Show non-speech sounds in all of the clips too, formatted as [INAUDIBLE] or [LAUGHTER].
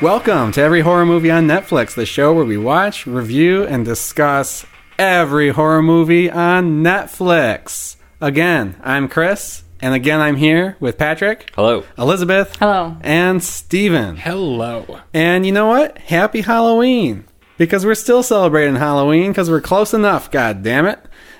Welcome to Every Horror Movie on Netflix, the show where we watch, review, and discuss every horror movie on Netflix. Again, I'm Chris, and again, I'm here with Patrick, Hello. Elizabeth, Hello. and Steven. Hello. And you know what? Happy Halloween. Because we're still celebrating Halloween because we're close enough, god damn it.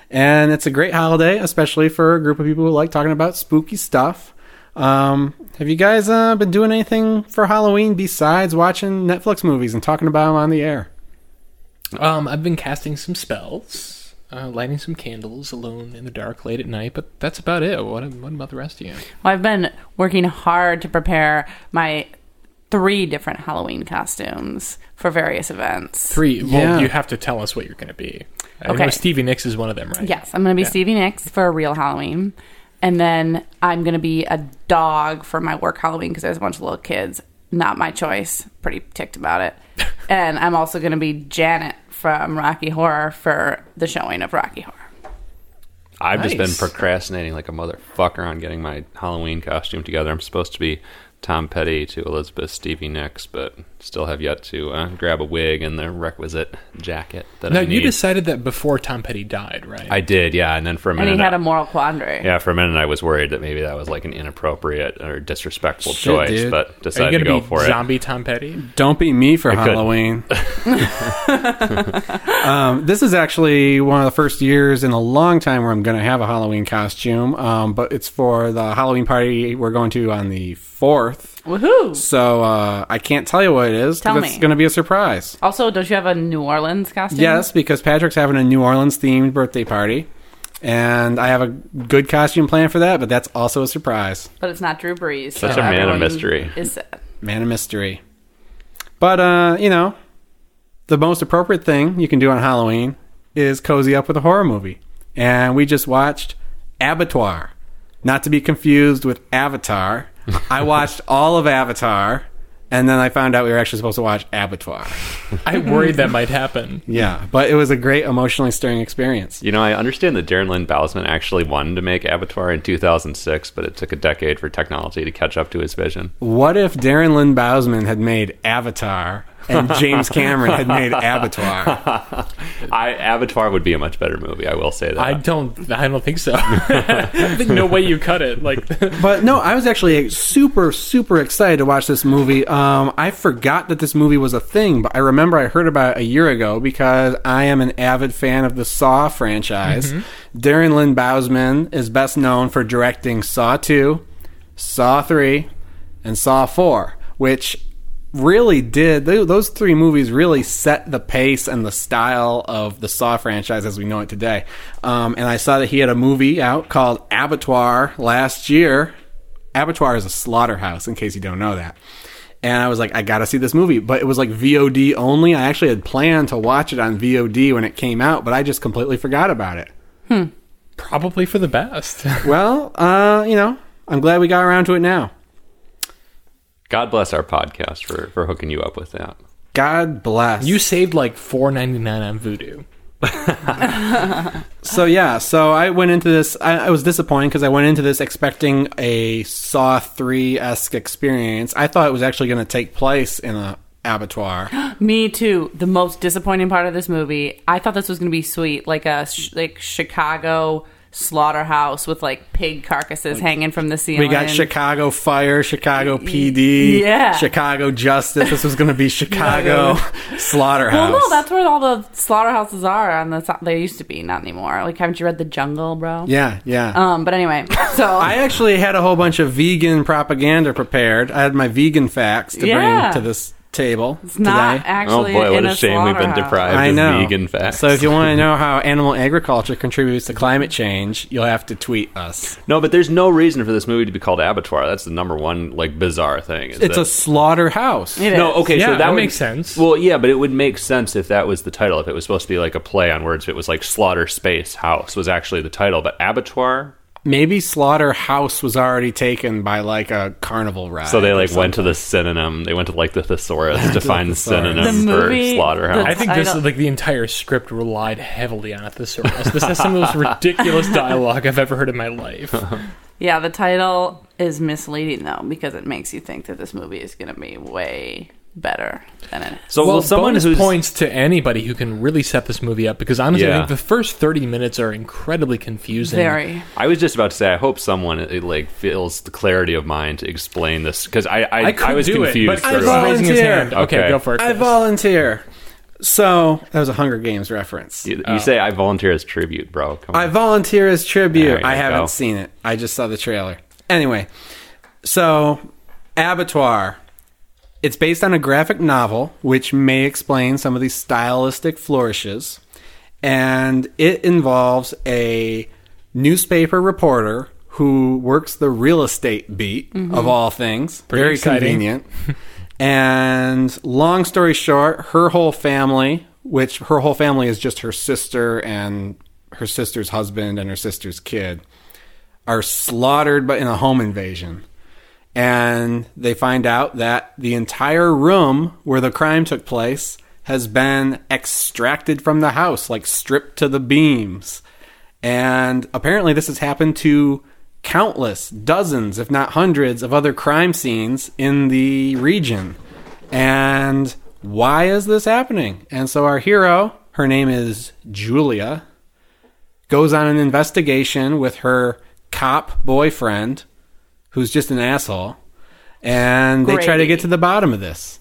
And it's a great holiday, especially for a group of people who like talking about spooky stuff. Um, have you guys uh, been doing anything for Halloween besides watching Netflix movies and talking about them on the air? Um, I've been casting some spells, uh, lighting some candles alone in the dark late at night, but that's about it. What, what about the rest of you? Well, I've been working hard to prepare my three different Halloween costumes for various events. Three. Well, Yeah. you have to tell us what you're going to be. I Okay. know Stevie Nicks is one of them, right? Yes, I'm going to be Yeah. Stevie Nicks for a real Halloween. And then I'm going to be a dog for my work Halloween because there's a bunch of little kids. Not my choice. Pretty ticked about it. [LAUGHS] and I'm also going to be Janet from Rocky Horror for the showing of Rocky Horror. I've just been procrastinating like a motherfucker on getting my Halloween costume together. I'm supposed to be Tom Petty to Elizabeth Stevie Nicks, but still have yet to uh, grab a wig and the requisite jacket that Now, I you decided that before Tom Petty died, right? I did, yeah. And then for a And minute, he had I- a moral quandary. yeah, for a minute I was worried that maybe that was like an inappropriate or disrespectful Shit, choice, dude. but Are you decided going to go be for it. zombie Tom Petty? Don't be me for could. Halloween. [LAUGHS] [LAUGHS] um, this is actually one of the first years in a long time where I'm going to have a Halloween costume, um, but it's for the Halloween party we're going to on the 4th. Woohoo! So uh, I can't tell you what it is. Tell It's me. going to be a surprise. Also, don't you have a New Orleans costume? Yes, because Patrick's having a New Orleans themed birthday party. And I have a good costume plan for that, but that's also a surprise. But it's not Drew Brees. Such so a man of everyone mystery. Is sad. Man of mystery. But, uh, you know, the most appropriate thing you can do on Halloween is cozy up with a horror movie. And we just watched Abattoir. Not to be confused with Avatar. [LAUGHS] I watched all of Avatar, and then I found out we were actually supposed to watch Abattoir. I worried that might happen. Yeah, but it was a great emotionally stirring experience. You know, I understand that Darren Lynn Bousman actually wanted to make Abattoir in 2006, but it took a decade for technology to catch up to his vision. What if Darren Lynn Bousman had made Avatar and James Cameron had made Avatar. [LAUGHS] I, Abattoir would be a much better movie. I will say that. I don't. I don't think so. [LAUGHS] No way you cut it. Like, [LAUGHS] But no, I was actually super, super excited to watch this movie. Um, I forgot that this movie was a thing, but I remember I heard about it a year ago because I am an avid fan of the Saw franchise. Darren Lynn Bousman is best known for directing Saw 2, Saw 3, and Saw 4, which really did tho- those three movies really set the pace and the style of the Saw franchise as we know it today. Um, and I saw that he had a movie out called Abattoir last year. Abattoir is a slaughterhouse, in case you don't know that. And I was like, I gotta see this movie, but it was like VOD only. I actually had planned to watch it on VOD when it came out, but I just completely forgot about it. probably for the best. [LAUGHS] Well, uh, you know, I'm glad we got around to it now. God bless our podcast for, for hooking you up with that. God bless. You saved like four ninety nine on Vudu. [LAUGHS] So yeah, so I went into this. I, I was disappointed because I went into this expecting a Saw three esque experience. I thought it was actually going to take place in a abattoir. [GASPS] Me too. The most disappointing part of this movie, I thought this was going to be sweet, like a sh- like Chicago slaughterhouse with like pig carcasses hanging from the ceiling. We got Chicago Fire, Chicago PD, Yeah. Chicago Justice. This was going to be [LAUGHS] Chicago Slaughterhouse. Well, no, that's where all the slaughterhouses are. On the they used to be, not anymore. Like, haven't you read The Jungle, bro? yeah, yeah. Um, but anyway, [LAUGHS] so I actually had a whole bunch of vegan propaganda prepared. I had my vegan facts to Yeah. bring to this table it's not today. actually. oh boy, what in a shame we've been deprived I of vegan facts. So if you want to know how animal agriculture contributes to climate change, you'll have to tweet us. no, but there's no reason for this movie to be called Abattoir. That's the number one like bizarre thing. is It's that- a slaughterhouse. It no, okay, Yeah, so that, that would- makes sense. Well, yeah, but it would make sense if that was the title. If it was supposed to be like a play on words, if it was like Slaughter Space House was actually the title, but Abattoir maybe Slaughterhouse was already taken by like a carnival ride. So they like went to the synonym. They went to like the thesaurus to find the synonym The for movie- slaughterhouse. the- I think I this don't- like the entire script relied heavily on a thesaurus. This has some of the most ridiculous [LAUGHS] dialogue I've ever heard in my life. [LAUGHS] Yeah, the title is misleading though because it makes you think that this movie is going to be way better than it is. so well, will someone bonus who's points to anybody who can really set this movie up because honestly, I Yeah. think the first thirty minutes are incredibly confusing. Very. I was just about to say, I hope someone it, like feels the clarity of mind to explain this because I I, I, could was do confused. it, but for he's raising his Volunteer. hand. Okay, Okay. go for it. I volunteer. So that was a Hunger Games reference. You, you Oh. say I volunteer as tribute, bro. Come I volunteer as tribute. There you I haven't go. seen it. I just saw the trailer. Anyway, so Abattoir. It's based on a graphic novel, which may explain some of these stylistic flourishes. And it involves a newspaper reporter who works the real estate beat mm-hmm. of all things. Pretty Very exciting. convenient. [LAUGHS] and long story short, her whole family, which her whole family is just her sister and her sister's husband and her sister's kid, are slaughtered in a home invasion. And they find out that the entire room where the crime took place has been extracted from the house, like stripped to the beams. And apparently, this has happened to countless, dozens, if not hundreds, of other crime scenes in the region. And why is this happening? And so, our hero, her name is Julia, goes on an investigation with her cop boyfriend, who's just an asshole, and they try to get to the bottom of this.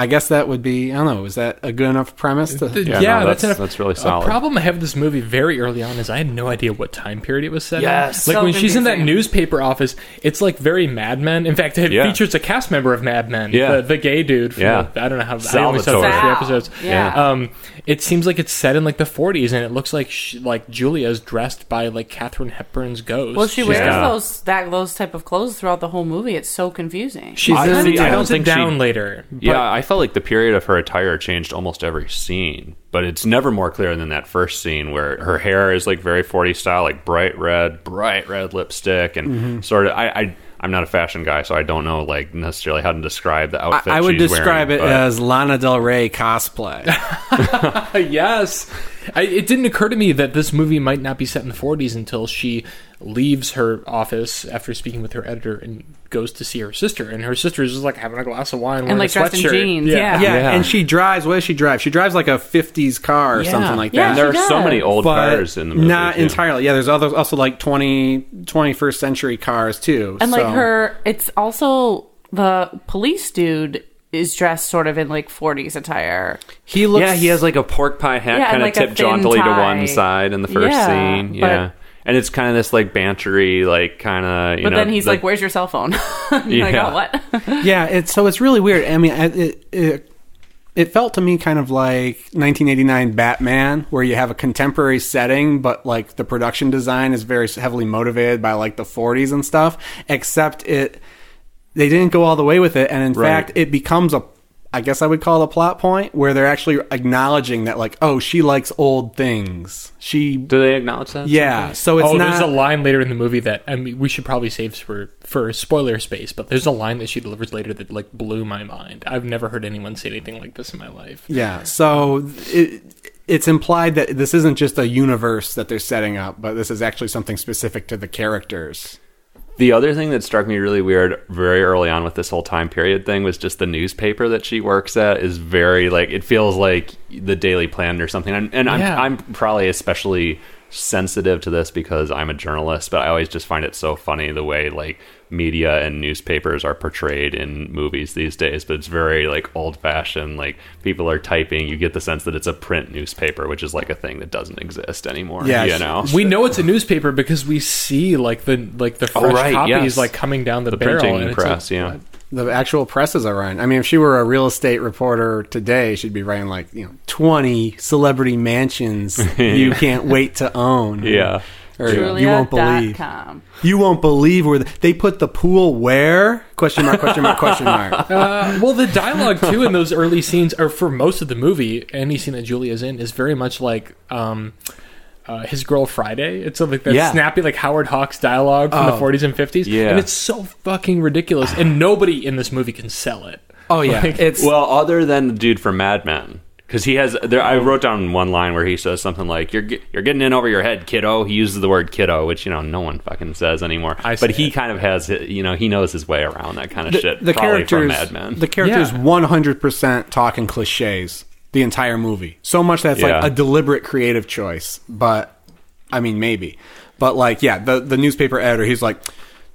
I guess that would be, I don't know, is that a good enough premise to. The- Yeah, yeah, no, that's, that's- enough. that's really A solid. problem I have with this movie very early on is I had no idea what time period it was set Yes. in. Like So when she's in that newspaper office, it's like very Mad Men. In fact, it Yeah. features a cast member of Mad Men, Yeah. the, the gay dude. From Yeah. I don't know how I only saw the Salvatore. three episodes. Yeah. Um, it seems like it's set in like the 40s, and it looks like she, like Julia's dressed by like Katharine Hepburn's ghost. Well, she wears Yeah. those that those type of clothes throughout the whole movie. It's so confusing. She's I- in, see, I don't tones it think she- down later. but- Yeah, I felt like the period of her attire changed almost every scene, but it's never more clear than that first scene where her hair is like very 40 style, like bright red, bright red lipstick, and Mm-hmm. sort of. I, I I'm not a fashion guy, so I don't know like necessarily how to describe the I, outfit. I would she's describe wearing, it but- as Lana Del Rey cosplay. [LAUGHS] [LAUGHS] yes. I, it didn't occur to me that this movie might not be set in the 40s until she leaves her office after speaking with her editor and goes to see her sister. And her sister is just like having a glass of wine, and like, a dressed in sweatshirt. jeans, yeah. yeah, Yeah. and she drives. What does she drive? She drives like a '50s car or Yeah. something like that. And there are she so many old but cars in the movie. not too. entirely. Yeah, there's other, also like 20, 21st century cars too. and so- like her, it's also the police dude is dressed sort of in like 40s attire. he looks. yeah, he has like a pork pie hat, Yeah, kind of like tipped thin jauntily to one side in the first Yeah, scene. but- Yeah. And it's kind of this like bantery, like kind of. You But know, then he's the- like, "Where's your cell phone?" [LAUGHS] You're like, Yeah. "Oh, what?" [LAUGHS] yeah, it's so it's really weird. I mean, it, it it felt to me kind of like 1989 Batman, where you have a contemporary setting, but like the production design is very heavily motivated by like the 40s and stuff. Except it, they didn't go all the way with it, and in Right. fact, it becomes a. I guess I would call it a plot point where they're actually acknowledging that, like, oh, she likes old things. She, Do they acknowledge that? yeah. So it's oh, not. there's a line later in the movie that I mean, we should probably save for for spoiler space, but there's a line that she delivers later that like blew my mind. I've never heard anyone say anything like this in my life. Yeah, so it, it's implied that this isn't just a universe that they're setting up, but this is actually something specific to the characters. The other thing that struck me really weird very early on with this whole time period thing was just the newspaper that she works at is very like it feels like the Daily Planet or something. And, and Yeah. I'm I'm probably especially sensitive to this because I'm a journalist, but I always just find it so funny the way like media and newspapers are portrayed in movies these days. But it's very like old fashioned. Like people are typing, you get the sense that it's a print newspaper, which is like a thing that doesn't exist anymore. Yeah, you know. We know it's a newspaper because we see like the like the oh, fresh Oh, right, copies yes. like coming down the, the barrel. printing and press, like, yeah. The actual presses are running. I mean, if she were a real estate reporter today, she'd be writing like, you know, 20 celebrity mansions [LAUGHS] you can't wait to own. Yeah. Or you won't believe. Julia.com. You won't believe where the, they put the pool where? Question mark, question mark, question [LAUGHS] mark. Uh, well, the dialogue too in those early scenes, or for most of the movie, any scene that Julia's in is very much like um, uh, his girl Friday. It's like that Yeah. snappy like Howard Hawks dialogue from the Oh. 40s and 50s. Yeah. and it's so fucking ridiculous, and nobody in this movie can sell it. Oh yeah, Like- it's Well, [LAUGHS] other than the dude from Mad Men, because he has. There, I wrote down one line where he says something like, "You're you're getting in over your head, kiddo." He uses the word "kiddo," which you know no one fucking says anymore. I but he it. kind of has, you know, he knows his way around that kind of shit. the probably from characters. Mad Men. The characters Yeah. one hundred percent talking cliches the entire movie. So much that's Yeah. like a deliberate creative choice. But I mean, maybe. But like, yeah, the the newspaper editor, he's like.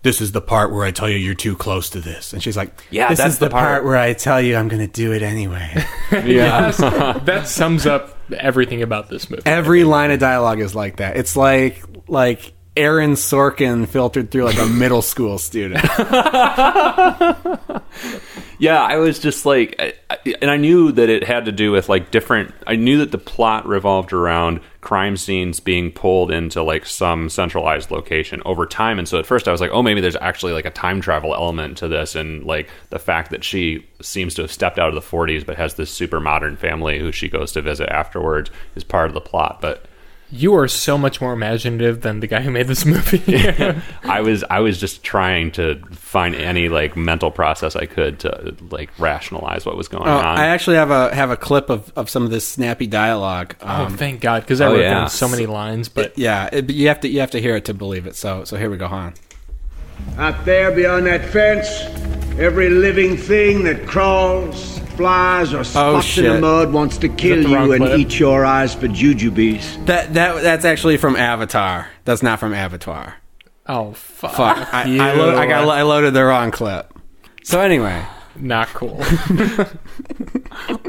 This is the part where I tell you you're too close to this, and she's like, Yeah, this that's is the the part." part where I tell you I'm going to do it anyway." [LAUGHS] [LAUGHS] yeah, that sums up everything about this movie. Every line of dialogue is like that. It's like like Aaron Sorkin filtered through like a [LAUGHS] middle school student. Yeah, I was just like, I, I- and I knew that it had to do with like different. I knew that the plot revolved around crime scenes being pulled into like some centralized location over time. And so at first I was like, oh, maybe there's actually like a time travel element to this, and like the fact that she seems to have stepped out of the 40s but has this super modern family who she goes to visit afterwards is part of the plot. But You are so much more imaginative than the guy who made this movie. [LAUGHS] I was I was just trying to find any like mental process I could to like rationalize what was going Oh, on. I actually have a have a clip of, of some of this snappy dialogue. oh, Um, thank God, because I oh, wrote yeah. down so many lines. But yeah, it, you have to you have to hear it to believe it. So so here we go, Han. Out there beyond that fence, every living thing that crawls, flies, or oh, spots in the mud wants to kill you and clip? eat your eyes for jujubes. That that that's actually from Avatar. That's not from Avatar. oh fuck, Fuck, I, you. I, lo- I got I loaded the wrong clip. So anyway, not cool. [LAUGHS] [LAUGHS]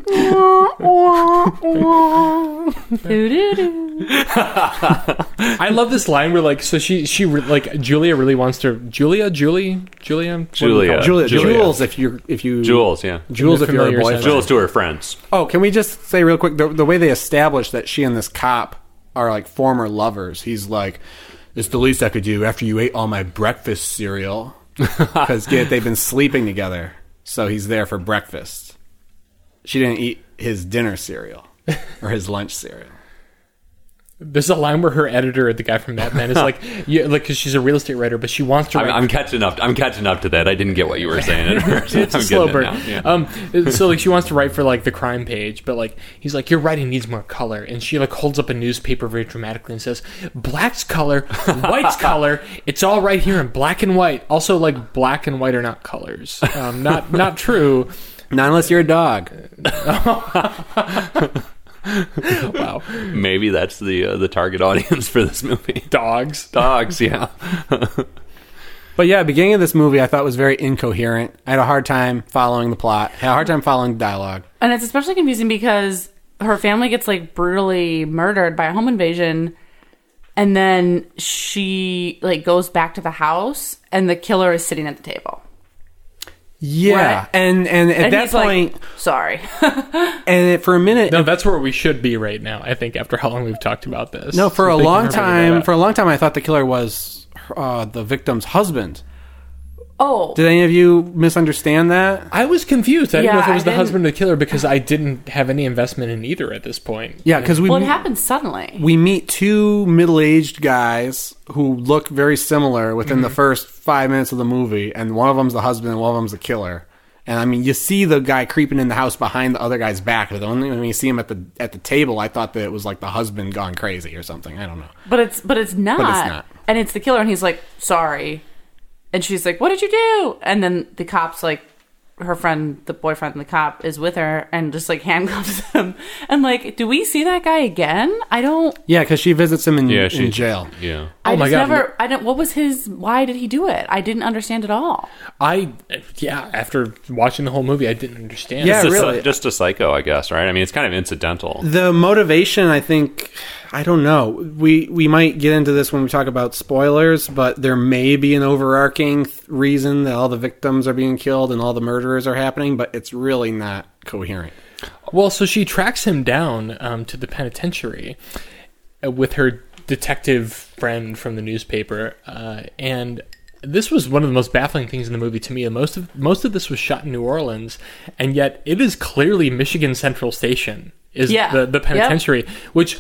I love this line where like so she she re- like Julia really wants to Julia Julie Julia What do we Julia. call? Julia, Julia. Jules, if you if you Jules, yeah. Jules, if you're a Familiar boyfriend. sense. Jules to her friends. Oh, can we just say real quick the, the way they establish that she and this cop are like former lovers? He's like, "It's the least I could do after you ate all my breakfast cereal," [LAUGHS] because they've been sleeping together, so he's there for breakfast. She didn't eat his dinner cereal [LAUGHS] or his lunch cereal. There's a line where her editor, the guy from Mad Men, is like, [LAUGHS] yeah, like because she's a real estate writer, but she wants to I'm. I'm [LAUGHS] catching up. I'm catching up to that. I didn't get what you were saying at first. it's a I'm slow burn. yeah. Um, so like she wants to write for like the crime page, but like he's like, your writing needs more color, and she like holds up a newspaper very dramatically and says, "Black's color, white's color. It's all right here in black and white. Also, like black and white are not colors. Um, not not true. Not unless you're a dog. [LAUGHS] Wow, Maybe that's the uh, the target audience for this movie. dogs. Dogs, yeah. [LAUGHS] But yeah, beginning of this movie I thought was very incoherent. I had a hard time following the plot. I Had a hard time following the dialogue. And it's especially confusing because her family gets like brutally murdered by a home invasion and then she like goes back to the house and the killer is sitting at the table. Yeah, Right. and and at And that point, like, sorry. [LAUGHS] and for a minute, No, that's where we should be right now. I think after how long we've talked about this. No, for So a long for bringing that time, for a long time, I thought the killer was uh, the victim's husband. Oh. Did any of you misunderstand that? I was confused. I didn't know if it was I the didn't- husband of the killer because I didn't have any investment in either at this point. Yeah, because we well, it happened suddenly. we meet two middle-aged guys who look very similar within Mm-hmm. the first five minutes of the movie, and one of them's the husband and one of them's the killer. And I mean, you see the guy creeping in the house behind the other guy's back. But only when you see him at the at the table, I thought that it was like the husband gone crazy or something. I don't know. But it's but it's not. But it's not. And it's the killer and he's like, sorry. And she's like, What did you do? And then the cop's like her friend, the boyfriend, and the cop is with her and just like [LAUGHS] handcuffs him. And like, do we see that guy again? I don't. Yeah, because she visits him in, Yeah, in jail. Yeah. I Oh my just God, never. I don't. What was his? Why did he do it? I didn't understand at all. I yeah, after watching the whole movie, I didn't understand. Yeah, Just a- really. just a psycho, I guess, right? I mean, it's kind of incidental. The motivation, I think, I don't know. We we might get into this when we talk about spoilers, but there may be an overarching th- reason that all the victims are being killed and all the murderers are happening, but it's really not coherent. Well, so she tracks him down um, to the penitentiary uh, with her detective friend from the newspaper, uh, and this was one of the most baffling things in the movie to me. And most of most of this was shot in New Orleans, and yet it is clearly Michigan Central Station is Yeah. the the Yep. penitentiary, which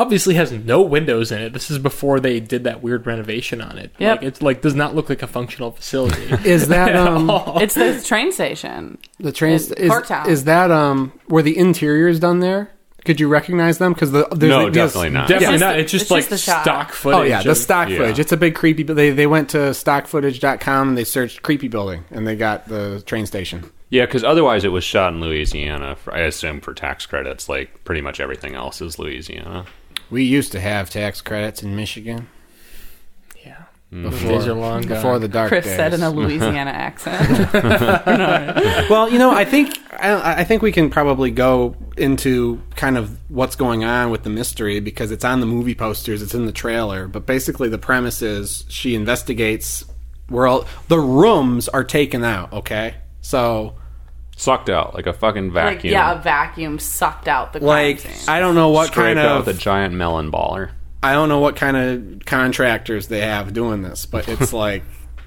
obviously has no windows in it. This is before they did that weird renovation on it. Yep. Like it's like does not look like a functional facility. [LAUGHS] Is that [LAUGHS] um It's the train station. the train? It's Is, Corktown. is that um were the interior is done there? Could you recognize them? Because the there's No, a- there's- definitely not. Definitely It's not. just- It's just it's like just the shot. stock footage. Oh yeah, the of- stock yeah. footage. It's a big creepy. They they went to stockfootage.com and they searched creepy building and they got the train station. Yeah, because otherwise it was shot in Louisiana. For, I assume for tax credits, like pretty much everything else is Louisiana. We used to have tax credits in Michigan Yeah. Mm. Those days are long gone. before the dark Chris days. said in a [LAUGHS] Louisiana accent. [LAUGHS] well, you know, I think I, I think we can probably go into kind of what's going on with the mystery because it's on the movie posters, it's in the trailer. But basically, the premise is she investigates. Where all, the rooms are taken out. Okay, so Sucked out like a fucking like, vacuum. yeah, a vacuum sucked out the crime like scene. I don't know what Scraped kind out of with a giant melon baller. I don't know what kind of contractors they have doing this, but it's [LAUGHS] like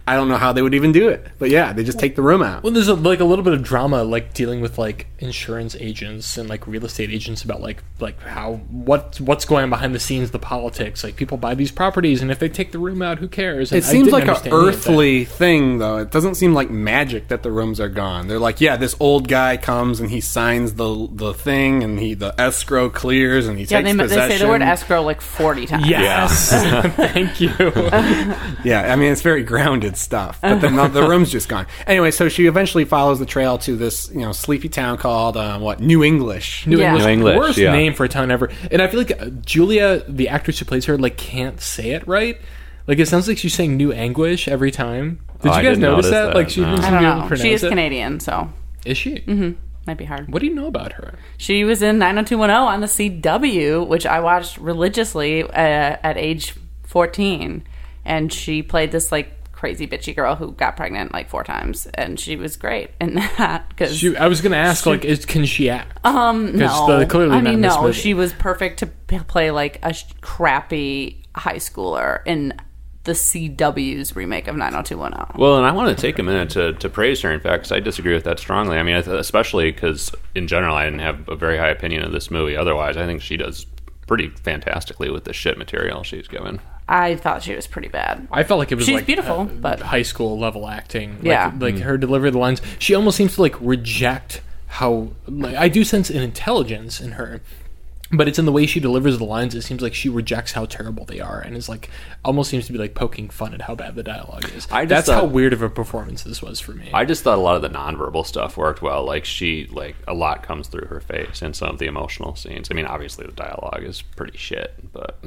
I don't know how they would even do it. But yeah, they just take the room out. Well, there's a, like a little bit of drama, like dealing with like insurance agents and like real estate agents about like like how what what's going on behind the scenes, the politics. Like people buy these properties, and if they take the room out, who cares? And It seems like an understand any of that. earthly thing, though. It doesn't seem like magic that the rooms are gone. They're like, yeah, this old guy comes and he signs the the thing, and he the escrow clears, and he yeah, takes they, they say the word escrow like 40 times. Yes, [LAUGHS] thank you. [LAUGHS] Yeah, I mean it's very grounded stuff, but then the, the room's just gone. Anyway, so she eventually follows the trail to this you know sleepy town called uh, what New English. New Yeah. English, New English, worst yeah. name for a town ever. And I feel like uh, Julia, the actress who plays her, like can't say it right. Like it sounds like she's saying "new anguish" every time. Did Oh, you guys didn't notice notice that? that, Like she no. doesn't I be don't able to know. pronounce She is it? Canadian, so Is she? Mm-hmm. might be hard. What do you know about her? She was in 90210 on the CW, which I watched religiously uh, at age 14. And she played this like crazy bitchy girl who got pregnant like four times. And she was great in [LAUGHS] that. Cause, She, I was going to ask, like, is, can she act? um, 'cause no. the- clearly I not mean, no. She was perfect to p- play like a sh- crappy high schooler in the CW's remake of 90210. Well, and I want to take a minute to, to praise her, in fact, because I disagree with that strongly. I mean, especially because in general, I didn't have a very high opinion of this movie. Otherwise, I think she does pretty fantastically with the shit material she's given. I thought she was pretty bad. I felt like it was She's like beautiful, uh, but- high school level acting. Like, Yeah. like her delivery of the lines. She almost seems to like reject how. Like, I do sense an intelligence in her, but it's in the way she delivers the lines. It seems like she rejects how terrible they are, and is like almost seems to be like poking fun at how bad the dialogue is. I just That's how weird of a performance this was for me. I just thought a lot of the nonverbal stuff worked well. Like she, like a lot comes through her face in some of the emotional scenes. I mean, obviously the dialogue is pretty shit, but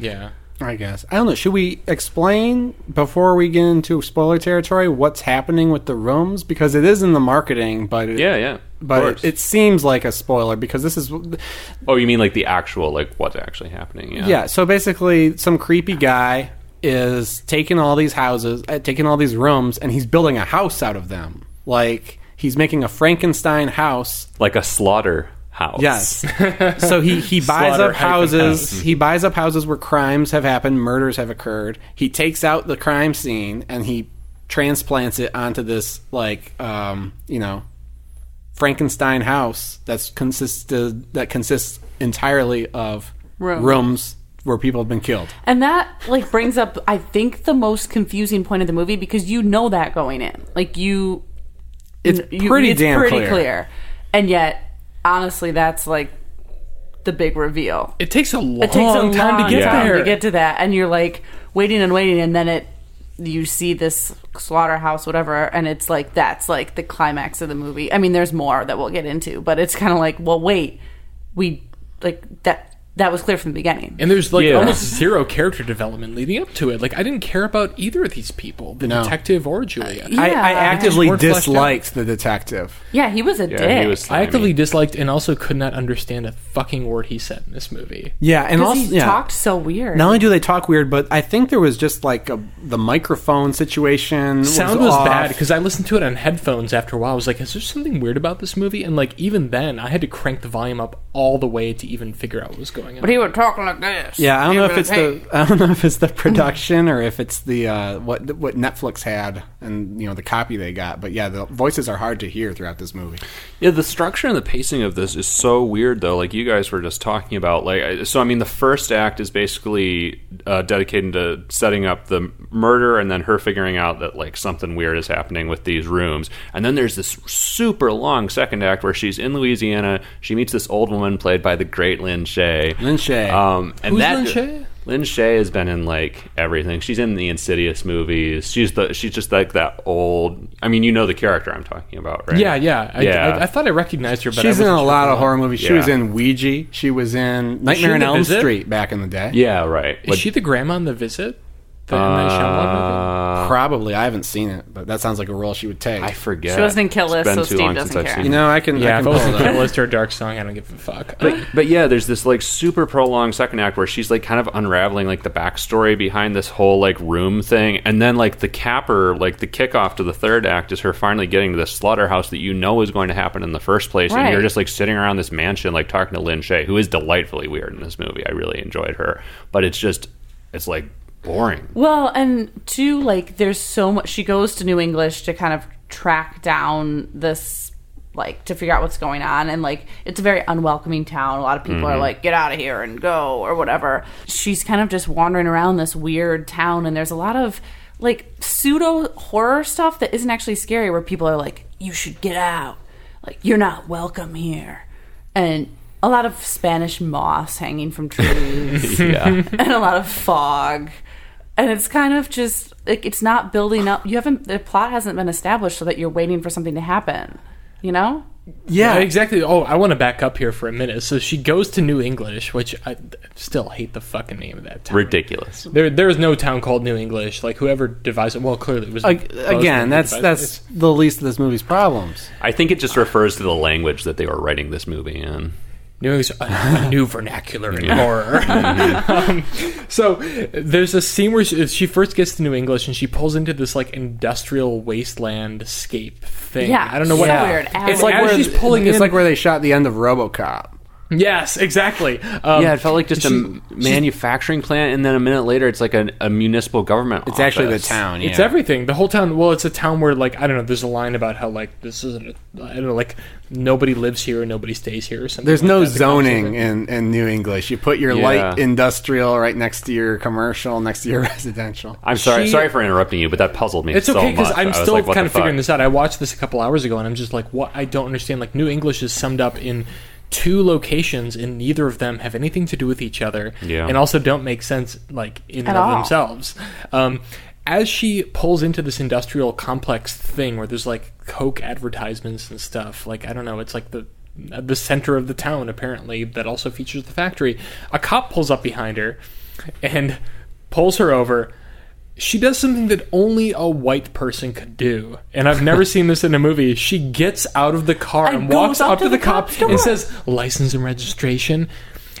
yeah. I guess I don't know. Should we explain before we get into spoiler territory what's happening with the rooms because it is in the marketing, but it, yeah, yeah. but it, it seems like a spoiler because this is oh, you mean like the actual, like what's actually happening? Yeah. Yeah, so basically, some creepy guy is taking all these houses, uh, taking all these rooms, and he's building a house out of them. Like he's making a Frankenstein house. Like a slaughter house. Yes. so he he [LAUGHS] buys up houses. house. He buys up houses where crimes have happened, murders have occurred. He takes out the crime scene and he transplants it onto this like um, you know Frankenstein house that's consisted that consists entirely of Rooms. rooms where people have been killed. And that like brings up I think the most confusing point of the movie because you know that going in. Like you It's you- pretty it's damn pretty clear. clear. And yet honestly that's like the big reveal. It takes a long It takes a time to get time there. to get to that and you're like waiting and waiting and then it you see this slaughterhouse whatever and it's like that's like the climax of the movie. I mean there's more that we'll get into, but it's kind of like well wait, we like that that was clear from the beginning. And there's like Yeah. almost zero character development leading up to it. Like I didn't care about either of these people, the No. detective or Julia. Uh, yeah. I, I actively weren't fleshed out. disliked the detective. yeah, he was a Yeah, dick. he was I actively disliked and also could not understand a fucking word he said in this movie. Yeah, and also he yeah. talked so weird. Not only do they talk weird, but I think there was just like a, the microphone situation. Sound was off. bad because I listened to it on headphones after a while. I was like, "Is there something weird about this movie?" And like even then, I had to crank the volume up all the way to even figure out what was going going on. But he would talk like this. Yeah, I don't He know if was it's like, the [LAUGHS] I don't know if it's the production or if it's the uh, what what Netflix had and you know the copy they got. But yeah, the voices are hard to hear throughout this movie. Yeah, the structure and the pacing of this is so weird, though. Like you guys were just talking about, like, so I mean, the first act is basically uh, dedicated to setting up the murder, and then her figuring out that like something weird is happening with these rooms, and then there's this super long second act where she's in Louisiana. She meets this old woman played by the great Lin Shaye. Lin Shaye. Um, and Who's that Lin Shaye? Lin Shaye has been in like everything. She's in the Insidious movies. She's the she's just like that old. I mean, you know the character I'm talking about, right? Yeah, yeah. I, Yeah. I, I thought I recognized her, but She's I in wasn't a sure lot what. of horror movies. She Yeah. was in Ouija. She was in Nightmare in on Elm Visit? Street back in the day. Yeah, right. Is she the grandma in the visit? The M. Night Shyamalan movie? Uh, Probably. I haven't seen it, but that sounds like a role she would take. I forget. She wasn't in Kill It's List, been so too Steve long doesn't since I've care. seen you know, I can. Yeah, I if it was pull a it up. Kill List or a Dark Song, I don't give a fuck. But, but yeah, there's this like super prolonged second act where she's like kind of unraveling like the backstory behind this whole like room thing, and then like the capper, like the kickoff to the third act is her finally getting to the slaughterhouse that you know is going to happen in the first place, and you're just like sitting around this mansion like talking to Lin Shaye, who is delightfully weird in this movie. I really enjoyed her, but it's just it's like boring. Well, and two, like, there's so much. She goes to New English to kind of track down this, like, to figure out what's going on. And, like, it's a very unwelcoming town. A lot of people are mm-hmm. like, get out of here and go or whatever. She's kind of just wandering around this weird town, and there's a lot of, like, pseudo horror stuff that isn't actually scary, where people are like, you should get out. Like, you're not welcome here. And, a lot of Spanish moss hanging from trees [LAUGHS] Yeah. [LAUGHS] and a lot of fog and it's kind of just like it's not building up you haven't the plot hasn't been established so that you're waiting for something to happen you know Yeah, Yeah, exactly. Oh, I want to back up here for a minute. So she goes to New English, which I still hate the fucking name of that town. Ridiculous. There, there is no town called New English. Like whoever devised it. Well, clearly it was Ag- Again, that's that's it. the least of this movie's problems. I think it just refers to the language that they were writing this movie in. New English, a, a new vernacular in horror. [LAUGHS] um, so there's a scene where she, she first gets to New English and she pulls into this like industrial wasteland scape thing. Yeah, I don't know what. so weird. It's like where she's pulling It's in. like where they shot the end of RoboCop. Yes, exactly. Um, yeah, it felt like just a she- m- manufacturing plant, and then a minute later, it's like a, a municipal government. It's actually the town. Yeah. It's everything. The whole town. Well, it's a town where, like, I don't know. There's a line about how, like, this isn't. A, I don't know. Like, nobody lives here, and nobody stays here. Or something. There's like no that. The cops are zoning like- in, in New English. You put your Yeah. light industrial right next to your commercial, next to your [LAUGHS] residential. I'm sorry, She- sorry for interrupting you, but that puzzled me. It's so okay because much. I'm still like, kind the of figuring this out. I watched this a couple hours ago, and I'm just like, what? I don't understand. Like, New English is summed up in two locations, and neither of them have anything to do with each other, Yeah. and also don't make sense, like in and At of all. themselves. Um, as she pulls into this industrial complex thing where there's like Coke advertisements and stuff, like I don't know, it's like the the center of the town apparently that also features the factory. A cop pulls up behind her and pulls her over. She does something that only a white person could do, and I've never [LAUGHS] seen this in a movie. She gets out of the car And and, walks up to to the the cop door. and says license and registration.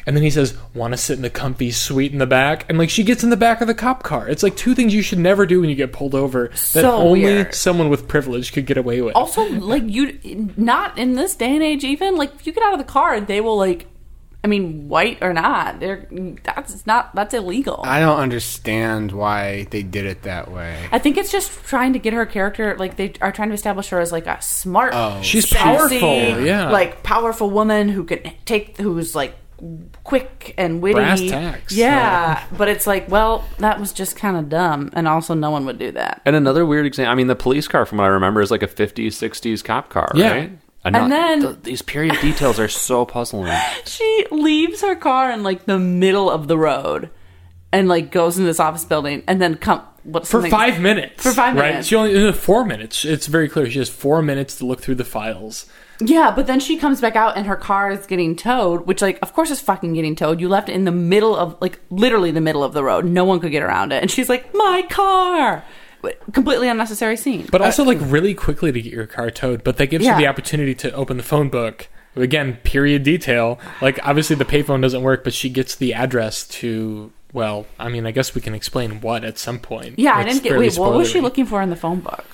And then he says, "Want to sit in the comfy suite in the back?" And like she gets in the back of the cop car. It's like two things you should never do when you get pulled over that So only weird. someone with privilege could get away with. also like you not in this day and age even like if you get out of the car they will like i mean white or not they're that's not that's illegal I don't understand why they did it that way. I think it's just trying to get her character like they are trying to establish her as like a smart, Oh. She's sexy, powerful, yeah. like powerful woman who can take who's like quick and witty. Brass tacks. Yeah, but it's like, well, that was just kind of dumb, and also no one would do that. And another weird example. I mean, the police car, from what I remember, is like a 50s, 60s cop car, Yeah. right? And, then- th- these period details are so puzzling. [LAUGHS] She leaves her car in like the middle of the road, and like goes into this office building, and then come what for five minutes. For five right? minutes. She only uh, four minutes. It's very clear. She has four minutes to look through the files. Yeah, but then she comes back out and her car is getting towed, which like of course is fucking getting towed. You left it in the middle of like literally the middle of the road. No one could get around it. And she's like, "My car." But completely unnecessary scene. But also, like, really quickly to get your car towed. But that gives Yeah. you the opportunity to open the phone book. Again, period detail. Like, obviously, the payphone doesn't work, but she gets the address to. Well, I mean, I guess we can explain what at some point. yeah, I didn't get fairly wait, what was she looking for in the phone book?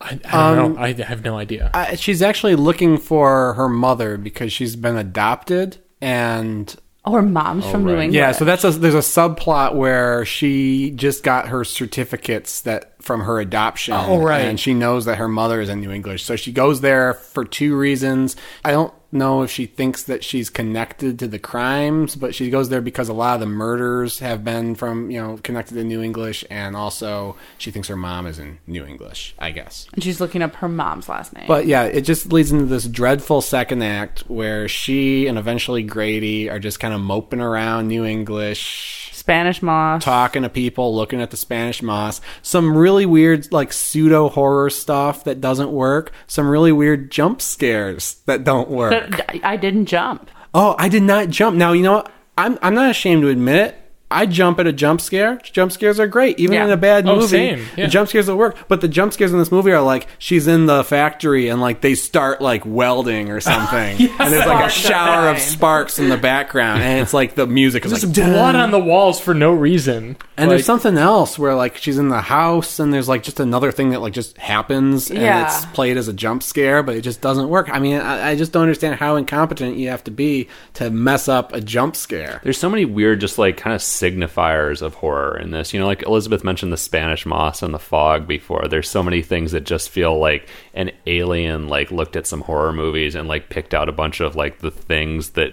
I, I don't know. I have no idea. Uh, she's actually looking for her mother because she's been adopted, and Or mom's oh, from New. England. Yeah, so that's a there's a subplot where she just got her certificates that from her adoption. Oh, right. And she knows that her mother is in New English. So she goes there for two reasons. I don't know if she thinks that she's connected to the crimes, but she goes there because a lot of the murders have been from, you know, connected to New English and also she thinks her mom is in New English, I guess. And she's looking up her mom's last name. But yeah, it just leads into this dreadful second act where she and eventually Grady are just kind of moping around New English, Spanish moss. talking to people, looking at the Spanish moss. Some really weird, like pseudo horror stuff that doesn't work. Some really weird jump scares that don't work. But I- didn't jump. oh, I did not jump. Now you know what? I'm I'm not ashamed to admit it. I jump at a jump scare. Jump scares are great, even Yeah. in a bad Oh, movie. same. Yeah. The jump scares will work, but the jump scares in this movie are like she's in the factory and like they start like welding or something, [LAUGHS] and there's like a shower of sparks in the background, and it's like the music is There's like blood dun. on the walls for no reason. And Like, there's something else where like she's in the house and there's like just another thing that like just happens and Yeah. it's played as a jump scare, but it just doesn't work. I mean, I, I just don't understand how incompetent you have to be to mess up a jump scare. There's so many weird, just like kind of signifiers of horror in this. You know, like Elizabeth mentioned the Spanish moss and the fog before. There's so many things that just feel like an alien like looked at some horror movies and like picked out a bunch of like the things that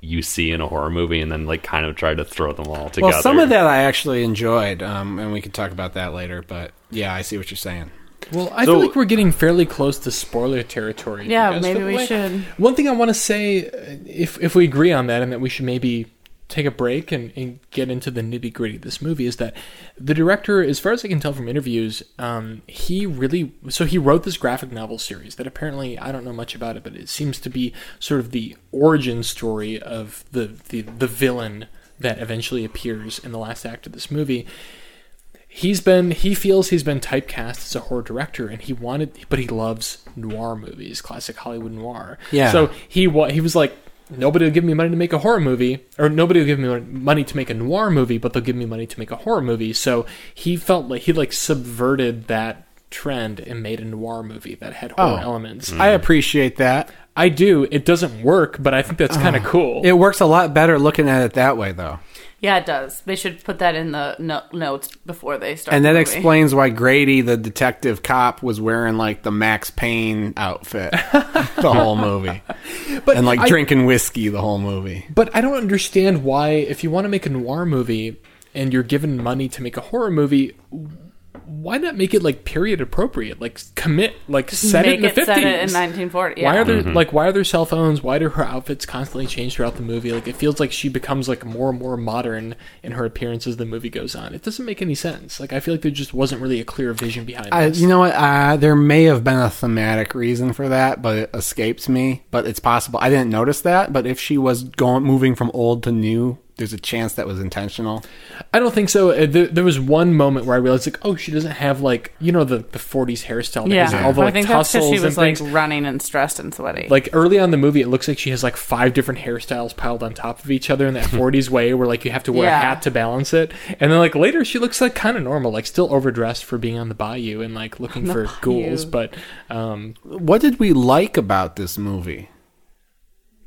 you see in a horror movie and then like kind of tried to throw them all together. Well, some of that I actually enjoyed, um, and we can talk about that later. But yeah, I see what you're saying. Well, I So- feel like we're getting fairly close to spoiler territory. Yeah, You maybe we way? should. One thing I want to say, if if we agree on that, and that we should maybe take a break and, and get into the nitty gritty of this movie, is that the director, as far as I can tell from interviews, um, he really so he wrote this graphic novel series that apparently I don't know much about it, but it seems to be sort of the origin story of the the, the villain that eventually appears in the last act of this movie he's been he feels he's been typecast as a horror director and he wanted but he loves noir movies classic hollywood noir Yeah. so he wa- he was like nobody will give me money to make a horror movie or nobody will give me money to make a noir movie but they'll give me money to make a horror movie so he felt like he like subverted that trend and made a noir movie that had horror Oh. elements I appreciate that. i do it doesn't work but i think that's ah. kind of cool It works a lot better looking at it that way, though. Yeah, it does. They should put that in the no- notes before they start. And the that movie. explains why Grady, the detective cop, was wearing like the Max Payne outfit [LAUGHS] the whole movie, but and like I- drinking whiskey the whole movie. But I don't understand why, if you want to make a noir movie and you're given money to make a horror movie, why not make it like period appropriate? Like commit, like set Make it in the it set it in 1940. Yeah. Why are there like why are there cell phones? Why do her outfits constantly change throughout the movie? Like it feels like she becomes like more and more modern in her appearance as the movie goes on. It doesn't make any sense. Like I feel like there just wasn't really a clear vision behind I, this. you know what? Uh, there may have been a thematic reason for that, but it escapes me. But it's possible. I didn't notice that. But if she was going moving from old to new, there's a chance that was intentional. I don't think so. Uh, there, there was one moment where I realized, like, oh, she doesn't have like you know the the '40s hairstyle. that Yeah, has all the like I think tussles because she was and like things. running and stressed and sweaty. like early on in the movie, it looks like she has like five different hairstyles piled on top of each other in that [LAUGHS] '40s way, where like you have to wear Yeah. a hat to balance it. And then like later, she looks like kind of normal, like still overdressed for being on the bayou and like looking for ghouls. But um, What did we like about this movie?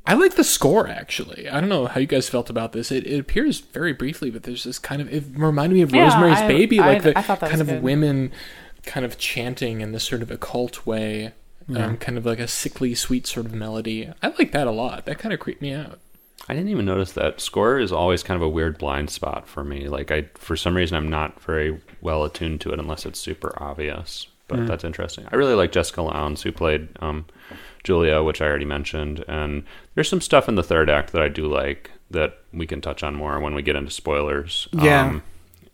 I like the score actually. I don't know how you guys felt about this. It, it appears very briefly, but there's this kind of it reminded me of Yeah, Rosemary's I- Baby, I- like the I thought that kind was of good. women kind of chanting in this sort of occult way. Um, kind of like a sickly sweet sort of melody. I like that a lot. That kind of creeped me out. I didn't even notice that. Score is always kind of a weird blind spot for me. Like I, for some reason, I'm not very well attuned to it unless it's super obvious. But that's interesting. I really like Jessica Lowndes, who played um, Julia, which I already mentioned. And there's some stuff in the third act that I do like that we can touch on more when we get into spoilers. Yeah. Um,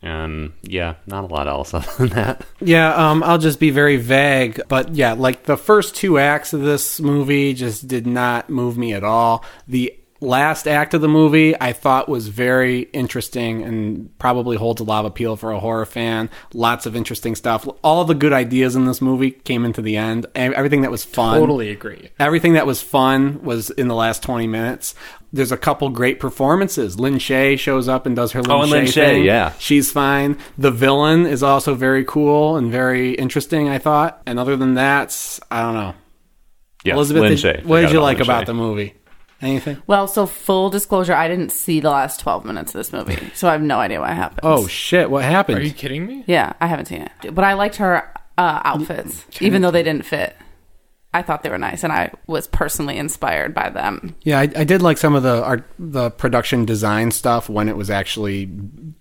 and yeah, not a lot else [LAUGHS] other than that. Yeah, um, I'll just be very vague, but yeah, like the first two acts of this movie just did not move me at all. The last act of the movie I thought was very interesting and probably holds a lot of appeal for a horror fan. Lots of interesting stuff. All the good ideas in this movie came into the end. Everything that was fun. Totally agree. Everything that was fun was in the last 20 minutes. There's a couple great performances. Lin Shaye shows up and does her Lynn Oh, and Shay Lin Shaye, thing. yeah. She's fine. The villain is also very cool and very interesting, I thought. And other than that, I don't know. Yeah, Elizabeth, Lin did- Shay. what did you like Lin about Shay. the movie? Anything? Well, so full disclosure, I didn't see the last 12 minutes of this movie, [LAUGHS] so I have no idea what happened. Oh shit! What happened? Are you kidding me? Yeah, I haven't seen it. But I liked her uh, outfits, even though they didn't fit. I thought they were nice, and I was personally inspired by them. Yeah, I, I did like some of the art, the production design stuff when it was actually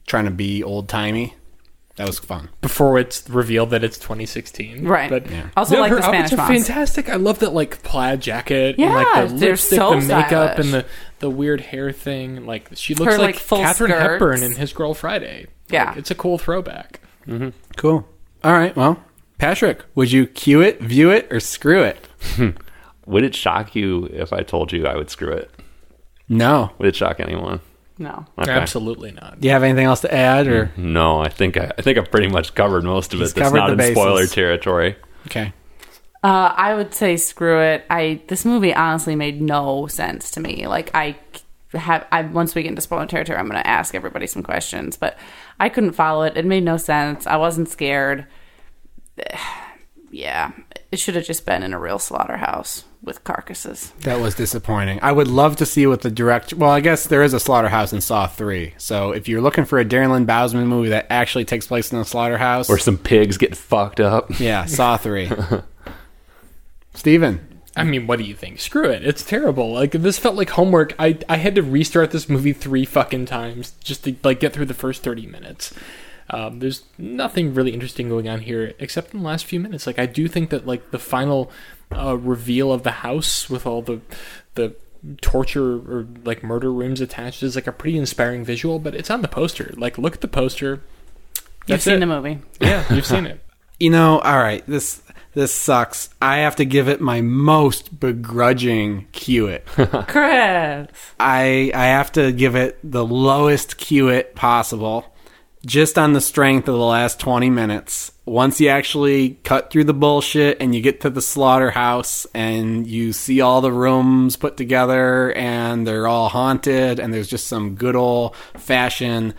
trying to be old timey. That was fun. Before it's revealed that it's 2016, Right. But yeah. Also like her the Spanish outfits are moms. fantastic. I love that like plaid jacket, Yeah, and, like the lipstick, so the makeup, stylish. and the the weird hair thing. Like she looks Her, like, like, full Katharine skirts. Hepburn in His Girl Friday. Yeah. Like, it's a cool throwback. Mm-hmm. Cool. All right. Well, Patrick, would you cue it, view it, or screw it? [LAUGHS] Would it shock you if I told you I would screw it? No. Would it shock anyone? No. Okay. Absolutely not. Do you have anything else to add, or No, I think I, I think I've pretty much covered most of He's it. That's covered not the in spoiler territory. okay? Uh, I would say screw it. I this movie honestly made no sense to me. Like I have, I once we get into spoiler territory, I'm going to ask everybody some questions, but I couldn't follow it. It made no sense. I wasn't scared. [SIGHS] Yeah, it should have just been in a real slaughterhouse with carcasses. That was disappointing. I would love to see what the direct. Well, I guess there is a slaughterhouse in Saw Three. So if you're looking for a Darren Lynn Bousman movie that actually takes place in a slaughterhouse, Or some pigs get fucked up. yeah, Saw Three. [LAUGHS] Steven. I mean, what do you think? Screw it. It's terrible. Like this felt like homework. I I had to restart this movie three fucking times just to like get through the first thirty minutes. Um, there's nothing really interesting going on here except in the last few minutes. Like I do think that like the final uh, reveal of the house with all the the torture or like murder rooms attached is like a pretty inspiring visual. But it's on the poster. Like look at the poster. You've seen it. the movie. Yeah, you've seen it. [LAUGHS] You know, all right, this this sucks. I have to give it my most begrudging cue it. [LAUGHS] Chris. I I have to give it the lowest cue it possible, just on the strength of the last twenty minutes. Once you actually cut through the bullshit and you get to the slaughterhouse and you see all the rooms put together and they're all haunted and there's just some good old fashioned.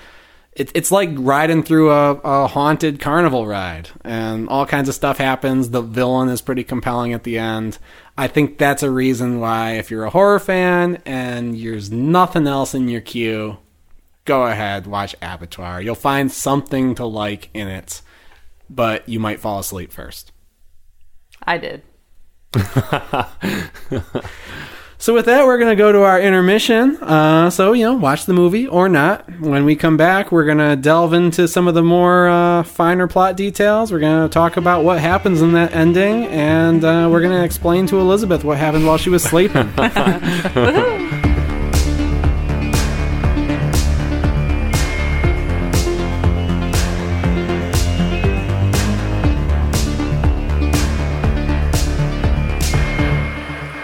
It, it's like riding through a, a haunted carnival ride, and all kinds of stuff happens. The villain is pretty compelling at the end. I think that's a reason why, if you're a horror fan and there's nothing else in your queue, go ahead, watch Abattoir. You'll find something to like in it, but you might fall asleep first. I did. [LAUGHS] So with that, we're gonna go to our intermission. Uh, so you know, watch the movie or not. When we come back, we're gonna delve into some of the more uh, finer plot details. We're gonna talk about what happens in that ending, and uh, we're gonna explain to Elizabeth what happened while she was sleeping. [LAUGHS] [LAUGHS]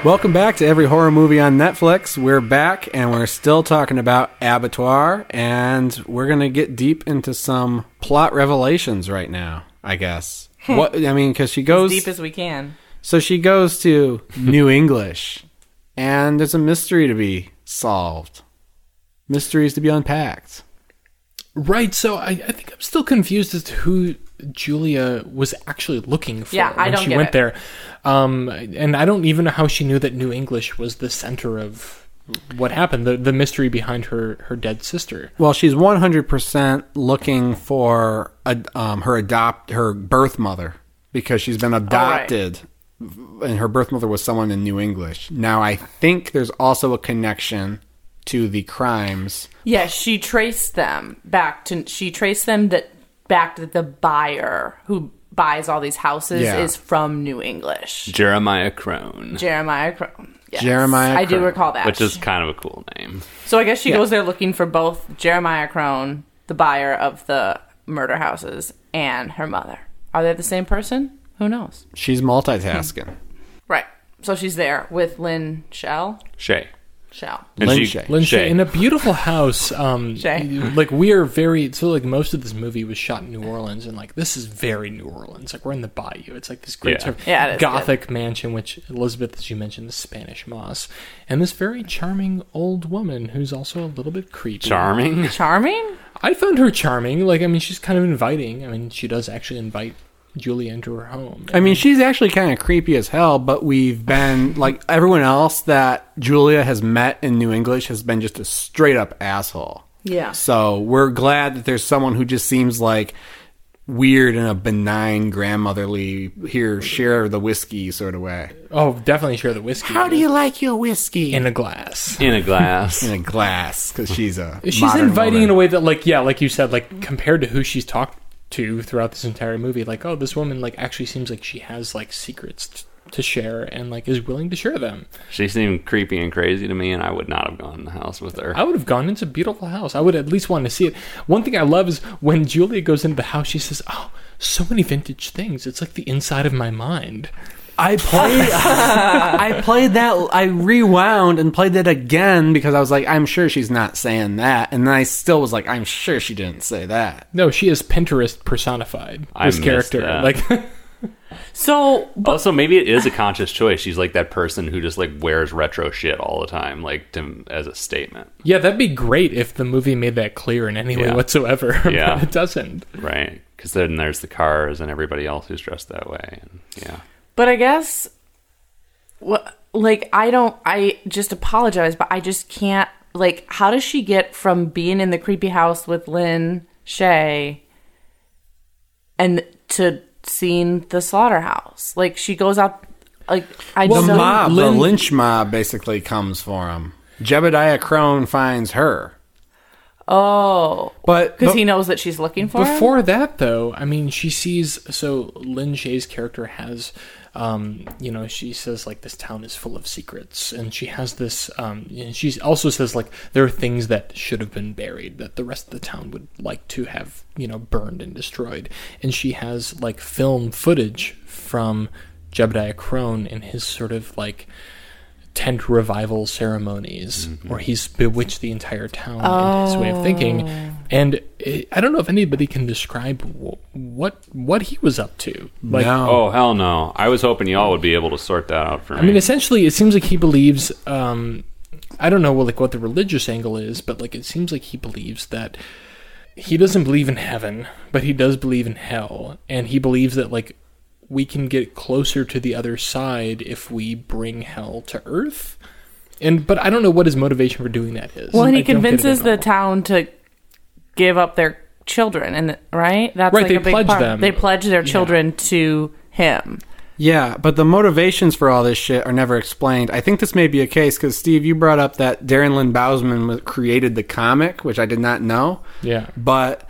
Welcome back to Every Horror Movie on Netflix. We're back and we're still talking about Abattoir, and we're going to get deep into some plot revelations right now, I guess. [LAUGHS] what I mean, because she goes. deep as we can. so she goes to New English, and there's a mystery to be solved, mysteries to be unpacked. Right. So I, I think I'm still confused as to who Julia was actually looking for Yeah, I when don't she get went it. there. Um, and I don't even know how she knew that New English was the center of what happened, the the mystery behind her her dead sister. Well, she's 100% looking for a, um, her adopt her birth mother because she's been adopted and her birth mother was someone in New English. Now, I think there's also a connection to the crimes. Yeah, she traced them back to she traced them that back that the buyer who buys all these houses Yeah. is from New English. Jeremiah Crone, Jeremiah Crone. Yes. Jeremiah I do Crone, recall that. which is kind of a cool name. so I guess she Yeah. goes there looking for both Jeremiah Crone, the buyer of the murder houses, and her mother. Are they the same person? Who knows? She's multitasking. Hmm. Right. So she's there with Lynn Shell. Shaye. Shell. And Lin she- Shaye. Lin Shaye, Shaye. in a beautiful house. Um, [LAUGHS] Shaye. like we are very so like most of this movie was shot in New Orleans, and like this is very New Orleans. Like we're in the bayou. It's like this great Yeah. sort of Yeah, it is gothic mansion, which Elizabeth, as you mentioned, the Spanish moss, and this very charming old woman who's also a little bit creepy. Charming. Charming? I found her charming. Like I mean, she's kind of inviting. I mean, she does actually invite Julia into her home. I mean, she's actually kind of creepy as hell, but we've been [LAUGHS] like everyone else that Julia has met in New English has been just a straight up asshole. Yeah. So we're glad that there's someone who just seems like weird in a benign grandmotherly here share the whiskey sort of way. oh, definitely share the whiskey. How do you like your whiskey? in a glass? in a glass. [LAUGHS] in a glass because she's a She's inviting woman. in a way that, like, yeah, like you said, like compared to who she's talked to throughout this entire movie, like, oh, this woman like actually seems like she has like secrets t- to share and like is willing to share them. she seemed creepy and crazy to me, and I would not have gone in the house with her. I would have gone into a beautiful house. I would at least want to see it. One thing I love is when Julia goes into the house, she says, "Oh, so many vintage things. It's like the inside of my mind." I played. [LAUGHS] I played that. I rewound and played that again because I was like, I'm sure she's not saying that, and then I still was like, I'm sure she didn't say that. No, she is Pinterest personified. I This missed character, that. like, [LAUGHS] So, but also, maybe it is a conscious choice. She's like that person who just like wears retro shit all the time, like to, as a statement, yeah, that'd be great if the movie made that clear in any way Yeah. whatsoever. [LAUGHS] Yeah. but it doesn't. right? Because then there's the cars and everybody else who's dressed that way. And, yeah. But I guess, what, like, I don't, I just apologize, but I just can't, like, how does she get from being in the creepy house with Lin Shaye and to seeing the slaughterhouse? Like, she goes out, like, I The just don't- mob, Lynn- the lynch mob, basically comes for him. Jebediah Crone finds her, Oh, but because he knows that she's looking for him? Before that, though, I mean, she sees. So Lin Shaye's character has, um, you know, she says like this town is full of secrets, and she has this. Um, and she also says like there are things that should have been buried that the rest of the town would like to have, you know, burned and destroyed. And she has like film footage from Jebediah Crone in his sort of like tent revival ceremonies where he's bewitched the entire town in his way of thinking and it, i don't know if anybody can describe wh- what what he was up to like no. Oh hell no! I was hoping y'all would be able to sort that out for me. i mean essentially it seems like he believes um i don't know what, like what the religious angle is but like it seems like he believes that he doesn't believe in heaven but he does believe in hell and he believes that like we can get closer to the other side if we bring hell to earth and but i don't know what his motivation for doing that is Well, and he I don't get it convinces the town to give up their children, and right, that's Right, like they a big pledge part. them. They pledge their children to him. Yeah, but the motivations for all this shit are never explained. I think this may be a case because Steve, you brought up that Darren Lynn Bousman was- created the comic, which I did not know. Yeah. but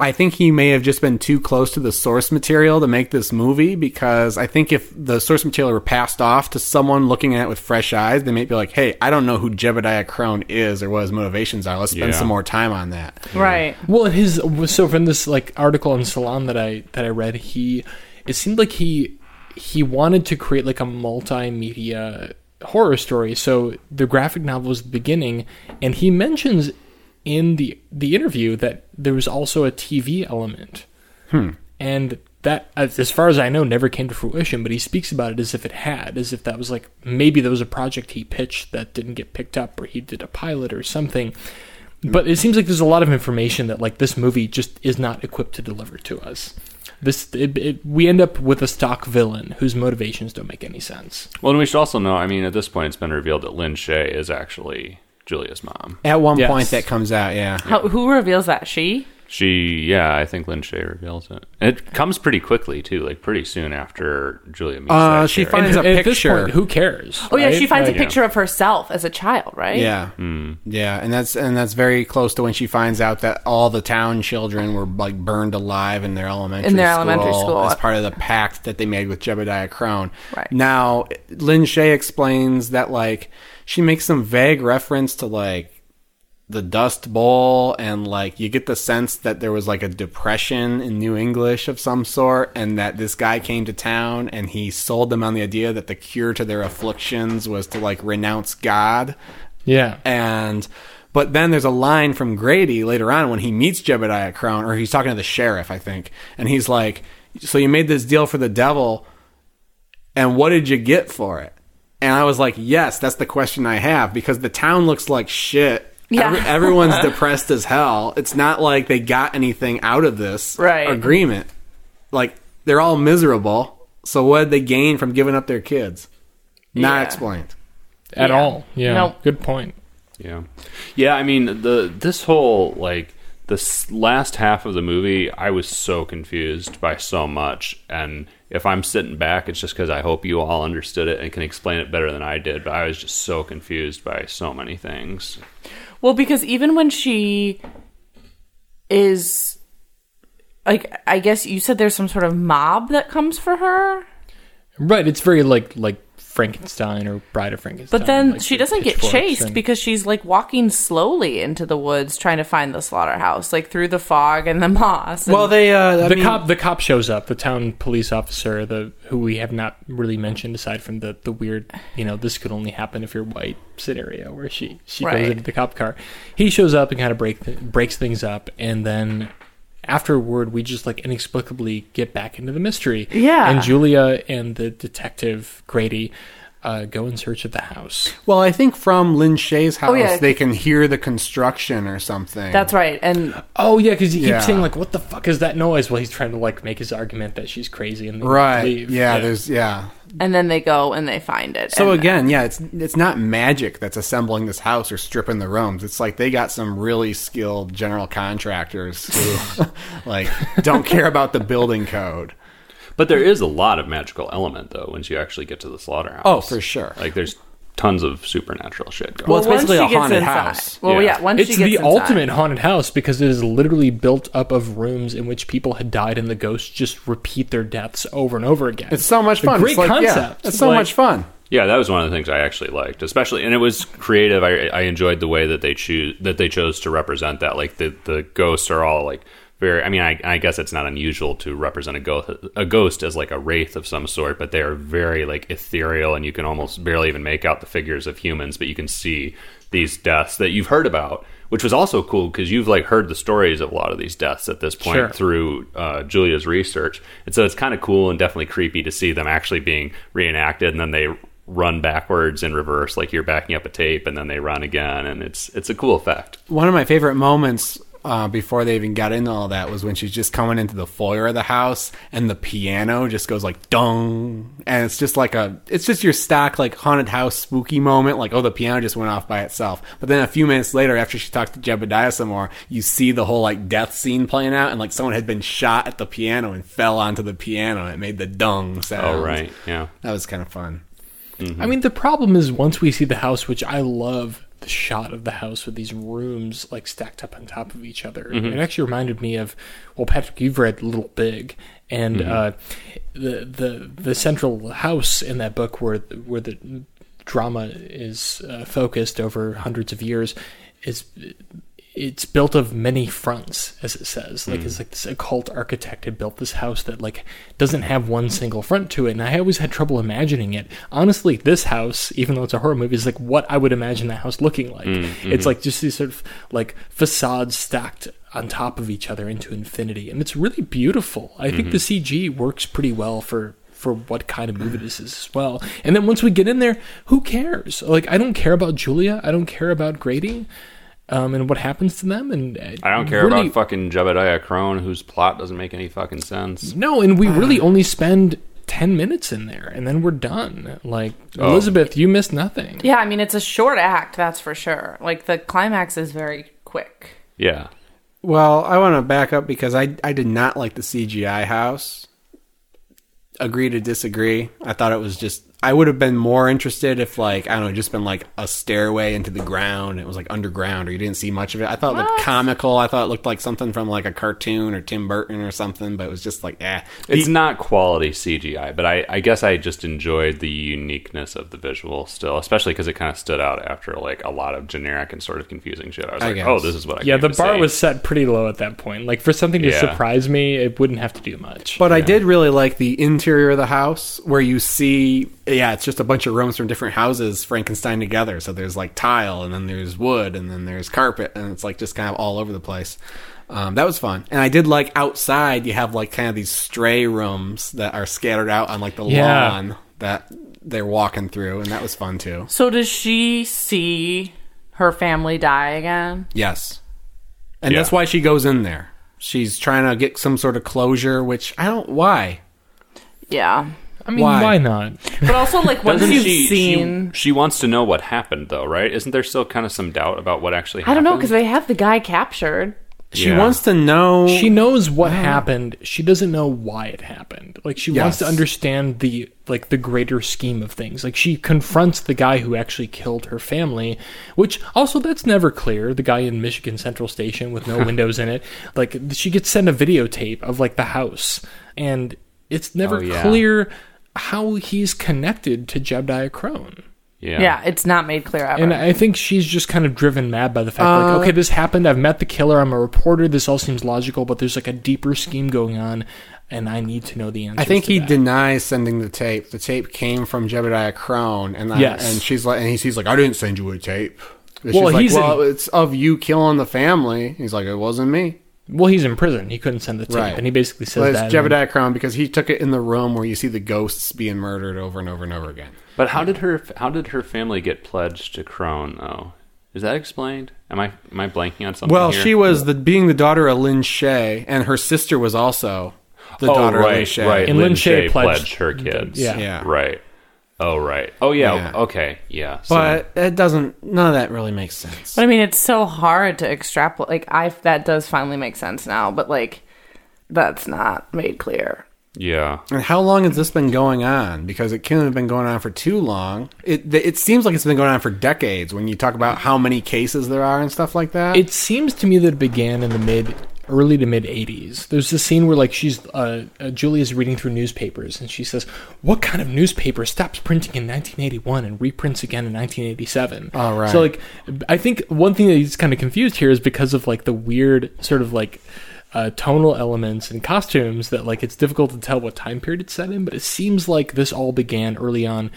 I think he may have just been too close to the source material to make this movie because I think if the source material were passed off to someone looking at it with fresh eyes, they might be like, "Hey, I don't know who Jebediah Crone is or what his motivations are. Let's spend Yeah. some more time on that." Right. Well, his so from this like article in Salon that I that I read, he it seemed like he he wanted to create like a multimedia horror story. So the graphic novel was the beginning, and he mentions in the the interview that there was also a TV element, hmm. and that, as far as I know, never came to fruition. But he speaks about it as if it had, as if that was like maybe there was a project he pitched that didn't get picked up, or he did a pilot or something. Hmm. But it seems like there's a lot of information that like this movie just is not equipped to deliver to us. This it, it, we end up with a stock villain whose motivations don't make any sense. well, and we should also know. I mean, at this point, it's been revealed that Lin Shaye is actually Julia's mom. At one Yes. point, that comes out. Yeah, How, who reveals that? She? She, yeah, I think Lin Shaye reveals it. And it comes pretty quickly too, like pretty soon after Julia meets. Uh, she Shaye. finds And a at this picture. point, who cares? Oh yeah, right? she finds Like, a picture of herself as a child, right? Yeah, yeah, and that's and that's very close to when she finds out that all the town children were like burned alive in their elementary In their school elementary school. as part of the pact that they made with Jebediah Crone. Right. Now, Lin Shaye explains that like she makes some vague reference to like the Dust Bowl, and like you get the sense that there was like a depression in New English of some sort, and that this guy came to town and he sold them on the idea that the cure to their afflictions was to like renounce God Yeah, and but then there's a line from Grady later on when he meets Jebediah Crone, or he's talking to the sheriff, I think, and he's like, "So you made this deal for the devil, and what did you get for it?" And I was like, "Yes, that's the question I have because the town looks like shit. Yeah. Every- everyone's [LAUGHS] depressed as hell. It's not like they got anything out of this Right. agreement. Like they're all miserable. So what did they gain from giving up their kids? Not Yeah. explained. at Yeah. all. Yeah, Nope. good point. Yeah, yeah. I mean, the this whole like this last half of the movie, I was so confused by so much, and if I'm sitting back, it's just because I hope you all understood it and can explain it better than I did. But I was just so confused by so many things. Well, because even when she is like I guess you said there's some sort of mob that comes for her. Right, it's very like like Frankenstein or Bride of Frankenstein. But then like she doesn't get chased and- because she's like walking slowly into the woods trying to find the slaughterhouse, like through the fog and the [LAUGHS] moss. and- Well, they uh, the mean, cop the cop shows up, the town police officer, the who we have not really mentioned aside from the the weird, you know, this could only happen if you're white scenario where she she Right. goes into the cop car. He shows up and kind of break th- breaks things up and then afterward we just like inexplicably get back into the mystery. Yeah. And Julia and the detective Grady uh, go in search of the house. Well, I think from Lin Shaye's house, Oh, yeah. they can hear the construction or something. That's right. And Oh yeah, because he Yeah. keeps saying like, "What the fuck is that noise?" Well, he's trying to like make his argument that she's crazy and right. leave. Yeah, there's yeah. and then they go and they find it. So again, yeah, it's it's not magic that's assembling this house or stripping the rooms. It's like they got some really skilled general contractors who [LAUGHS] like don't care about the building code. But there is a lot of magical element though once you actually get to the slaughterhouse. Oh, for sure. Like there's tons of supernatural shit going. On. Well, it's basically a haunted inside- house. Well, Yeah. yeah, once It's she gets the inside. ultimate haunted house because it is literally built up of rooms in which people had died and the ghosts just repeat their deaths over and over again. It's so much It's a fun. great it's like, yeah, concept. it's so Like- much fun. Yeah, that was one of the things I actually liked, especially, and it was creative. I, I enjoyed the way that they choose that they chose to represent that. Like the the ghosts are all like very. I mean, I, I guess it's not unusual to represent a ghost a ghost as like a wraith of some sort, but they are very like ethereal, and you can almost barely even make out the figures of humans, but you can see these deaths that you've heard about. Which was also cool because you've like heard the stories of a lot of these deaths at this point Sure. through uh, Julia's research, and so it's kind of cool and definitely creepy to see them actually being reenacted, and then they run backwards in reverse, like you're backing up a tape, and then they run again, and it's it's a cool effect. One of my favorite moments uh, before they even got into all that was when she's just coming into the foyer of the house and the piano just goes like dong, and it's just like a it's just your stock like haunted house spooky moment, like oh the piano just went off by itself. But then a few minutes later, after she talked to Jebediah some more, you see the whole like death scene playing out, and like someone had been shot at the piano and fell onto the piano, and it made the dong sound. Oh right, yeah. that was kind of fun. I mean, the problem is once we see the house, which I love the shot of the house with these rooms like stacked up on top of each other. It actually reminded me of well, Patrick, you've read Little Big, and uh, the the the central house in that book where where the drama is uh, focused over hundreds of years is it's built of many fronts, as it says. Like it's hmm. like this occult architect had built this house that like doesn't have one single front to it, and I always had trouble imagining it. Honestly, this house, even though it's a horror movie, is like what I would imagine that house looking like. Hmm, it's hmm. like just these sort of like facades stacked on top of each other into infinity, and it's really beautiful. I think the CG works pretty well for for what kind of movie this is as well. And then once we get in there, who cares? Like I don't care about Julia. I don't care about Grady. Um, and what happens to them? And uh, I don't care really- about fucking Jebediah Crone, whose plot doesn't make any fucking sense. No, and we really only spend ten minutes in there, and then we're done. Like Oh. Elizabeth, you missed nothing. Yeah, I mean it's a short act, that's for sure. Like the climax is very quick. Yeah, Well, I want to back up because I I did not like the CGI house. Agree to disagree. I thought it was just I would have been more interested if like I don't know, it just been like a stairway into the ground. It was like underground, or you didn't see much of it. I thought it looked comical. I thought it looked like something from like a cartoon or Tim Burton or something. But it was just like, eh. it's not quality CGI, but I, I guess I just enjoyed the uniqueness of the visual still, especially because it kind of stood out after like a lot of generic and sort of confusing shit. I was I like, guess. oh, this is what I Yeah, came the to bar see. was set pretty low at that point. Like for something to Yeah. surprise me, it wouldn't have to do much. But I did really like the interior of the house where you see, yeah, it's just a bunch of rooms from different houses Frankenstein together. So there's like tile, and then there's wood, and then there's carpet, and it's like just kind of all over the place. Um, that was fun, and I did like outside. You have like kind of these stray rooms that are scattered out on like the Yeah. lawn that they're walking through, and that was fun too. So does she see her family die again? Yes, and Yeah. that's why she goes in there. She's trying to get some sort of closure, which I don't. Why? Yeah. I mean, Why? why, not? But also, like, once Doesn't you've she, seen. she? She wants to know what happened, though, right? Isn't there still kind of some doubt about what actually happened? I don't know, because they have the guy captured. She Yeah. wants to know. She knows what happened. She doesn't know why it happened. Like she wants to understand the like the greater scheme of things. Like she confronts the guy who actually killed her family, which also that's never clear. The guy in Michigan Central Station with no [LAUGHS] windows in it. Like she gets sent a videotape of like the house, and it's never Oh, yeah. clear how he's connected to Jebediah Crone. Yeah. Yeah, it's not made clear ever. And I think she's just kind of driven mad by the fact, like, Uh, okay, this happened. I've met the killer. I'm a reporter. This all seems logical, but there's like a deeper scheme going on, and I need to know the answer. I think he denies sending the tape. The tape came from Jebediah Crone, and I, Yes. and she's like, and he's, he's like, I didn't send you a tape. And Well, she's like, he's in- well, it's of you killing the family. He's like, it wasn't me. Well, he's in prison. He couldn't send the tape, Right. and he basically says Well, it's that. and- Jebediah Crone because he took it in the room where you see the ghosts being murdered over and over and over again. But how did her how did her family get pledged to Crone though? Is that explained? Am I am I blanking on something? Well, here? she was the being the daughter of Lin Shaye, and her sister was also the oh, daughter of Lin right, Shaye. right. And Lin Lin Shaye Shaye pledged- pledged her kids. Yeah. Yeah. Right. Oh, right. Oh, yeah. Yeah. Okay. Yeah. So- But it doesn't. None of that really makes sense. But I mean, it's so hard to extrapolate. Like, I that does finally make sense now, but like, that's not made clear. yeah. And how long has this been going on? Because it couldn't have been going on for too long. It it seems like it's been going on for decades. When you talk about how many cases there are and stuff like that. It seems to me that it began in the mid, early to mid '80s. There's this scene where like she's uh, uh, Julia's reading through newspapers, and she says, "What kind of newspaper stops printing in 1981 and reprints again in 1987?" All right. So like, I think one thing that he's kind of confused here is because of like the weird sort of like. Uh, tonal elements and costumes that like it's difficult to tell what time period it's set in, but it seems like this all began early on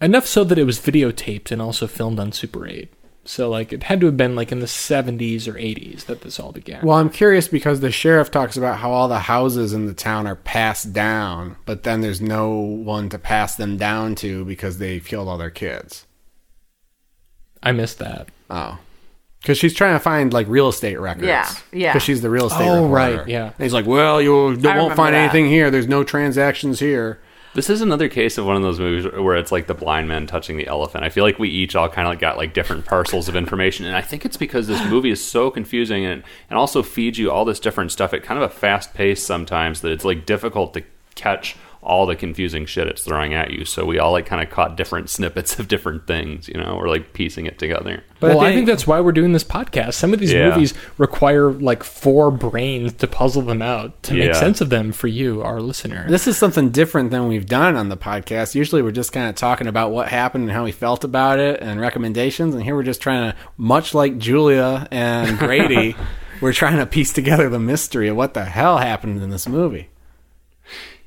enough so that it was videotaped and also filmed on Super 8. So like it had to have been like in the 70s or 80s that this all began. well, I'm curious because the sheriff talks about how all the houses in the town are passed down, but then there's no one to pass them down to because they killed all their kids. I missed that. Oh. Because she's trying to find like real estate records. Yeah, yeah. Because she's the real estate Oh, reporter. right, yeah. And he's like, well, you won't find that. anything here. There's no transactions here. This is another case of one of those movies where it's like the blind man touching the elephant. I feel like we each all kind of like got like different parcels of information, and I think it's because this movie is so confusing and and also feeds you all this different stuff at kind of a fast pace sometimes that it's like difficult to catch all the confusing shit it's throwing at you. So we all like kind of caught different [LAUGHS] snippets of different things, you know, or like piecing it together. But well, I I think- think that's why we're doing this podcast. Some of these Yeah. movies require like four brains to puzzle them out to make Yeah. sense of them for you, our listener. This is something different than we've done on the podcast. Usually we're just kind of talking about what happened and how we felt about it and recommendations. And here we're just trying to, much like Julia and Grady, [LAUGHS] we're trying to piece together the mystery of what the hell happened in this movie.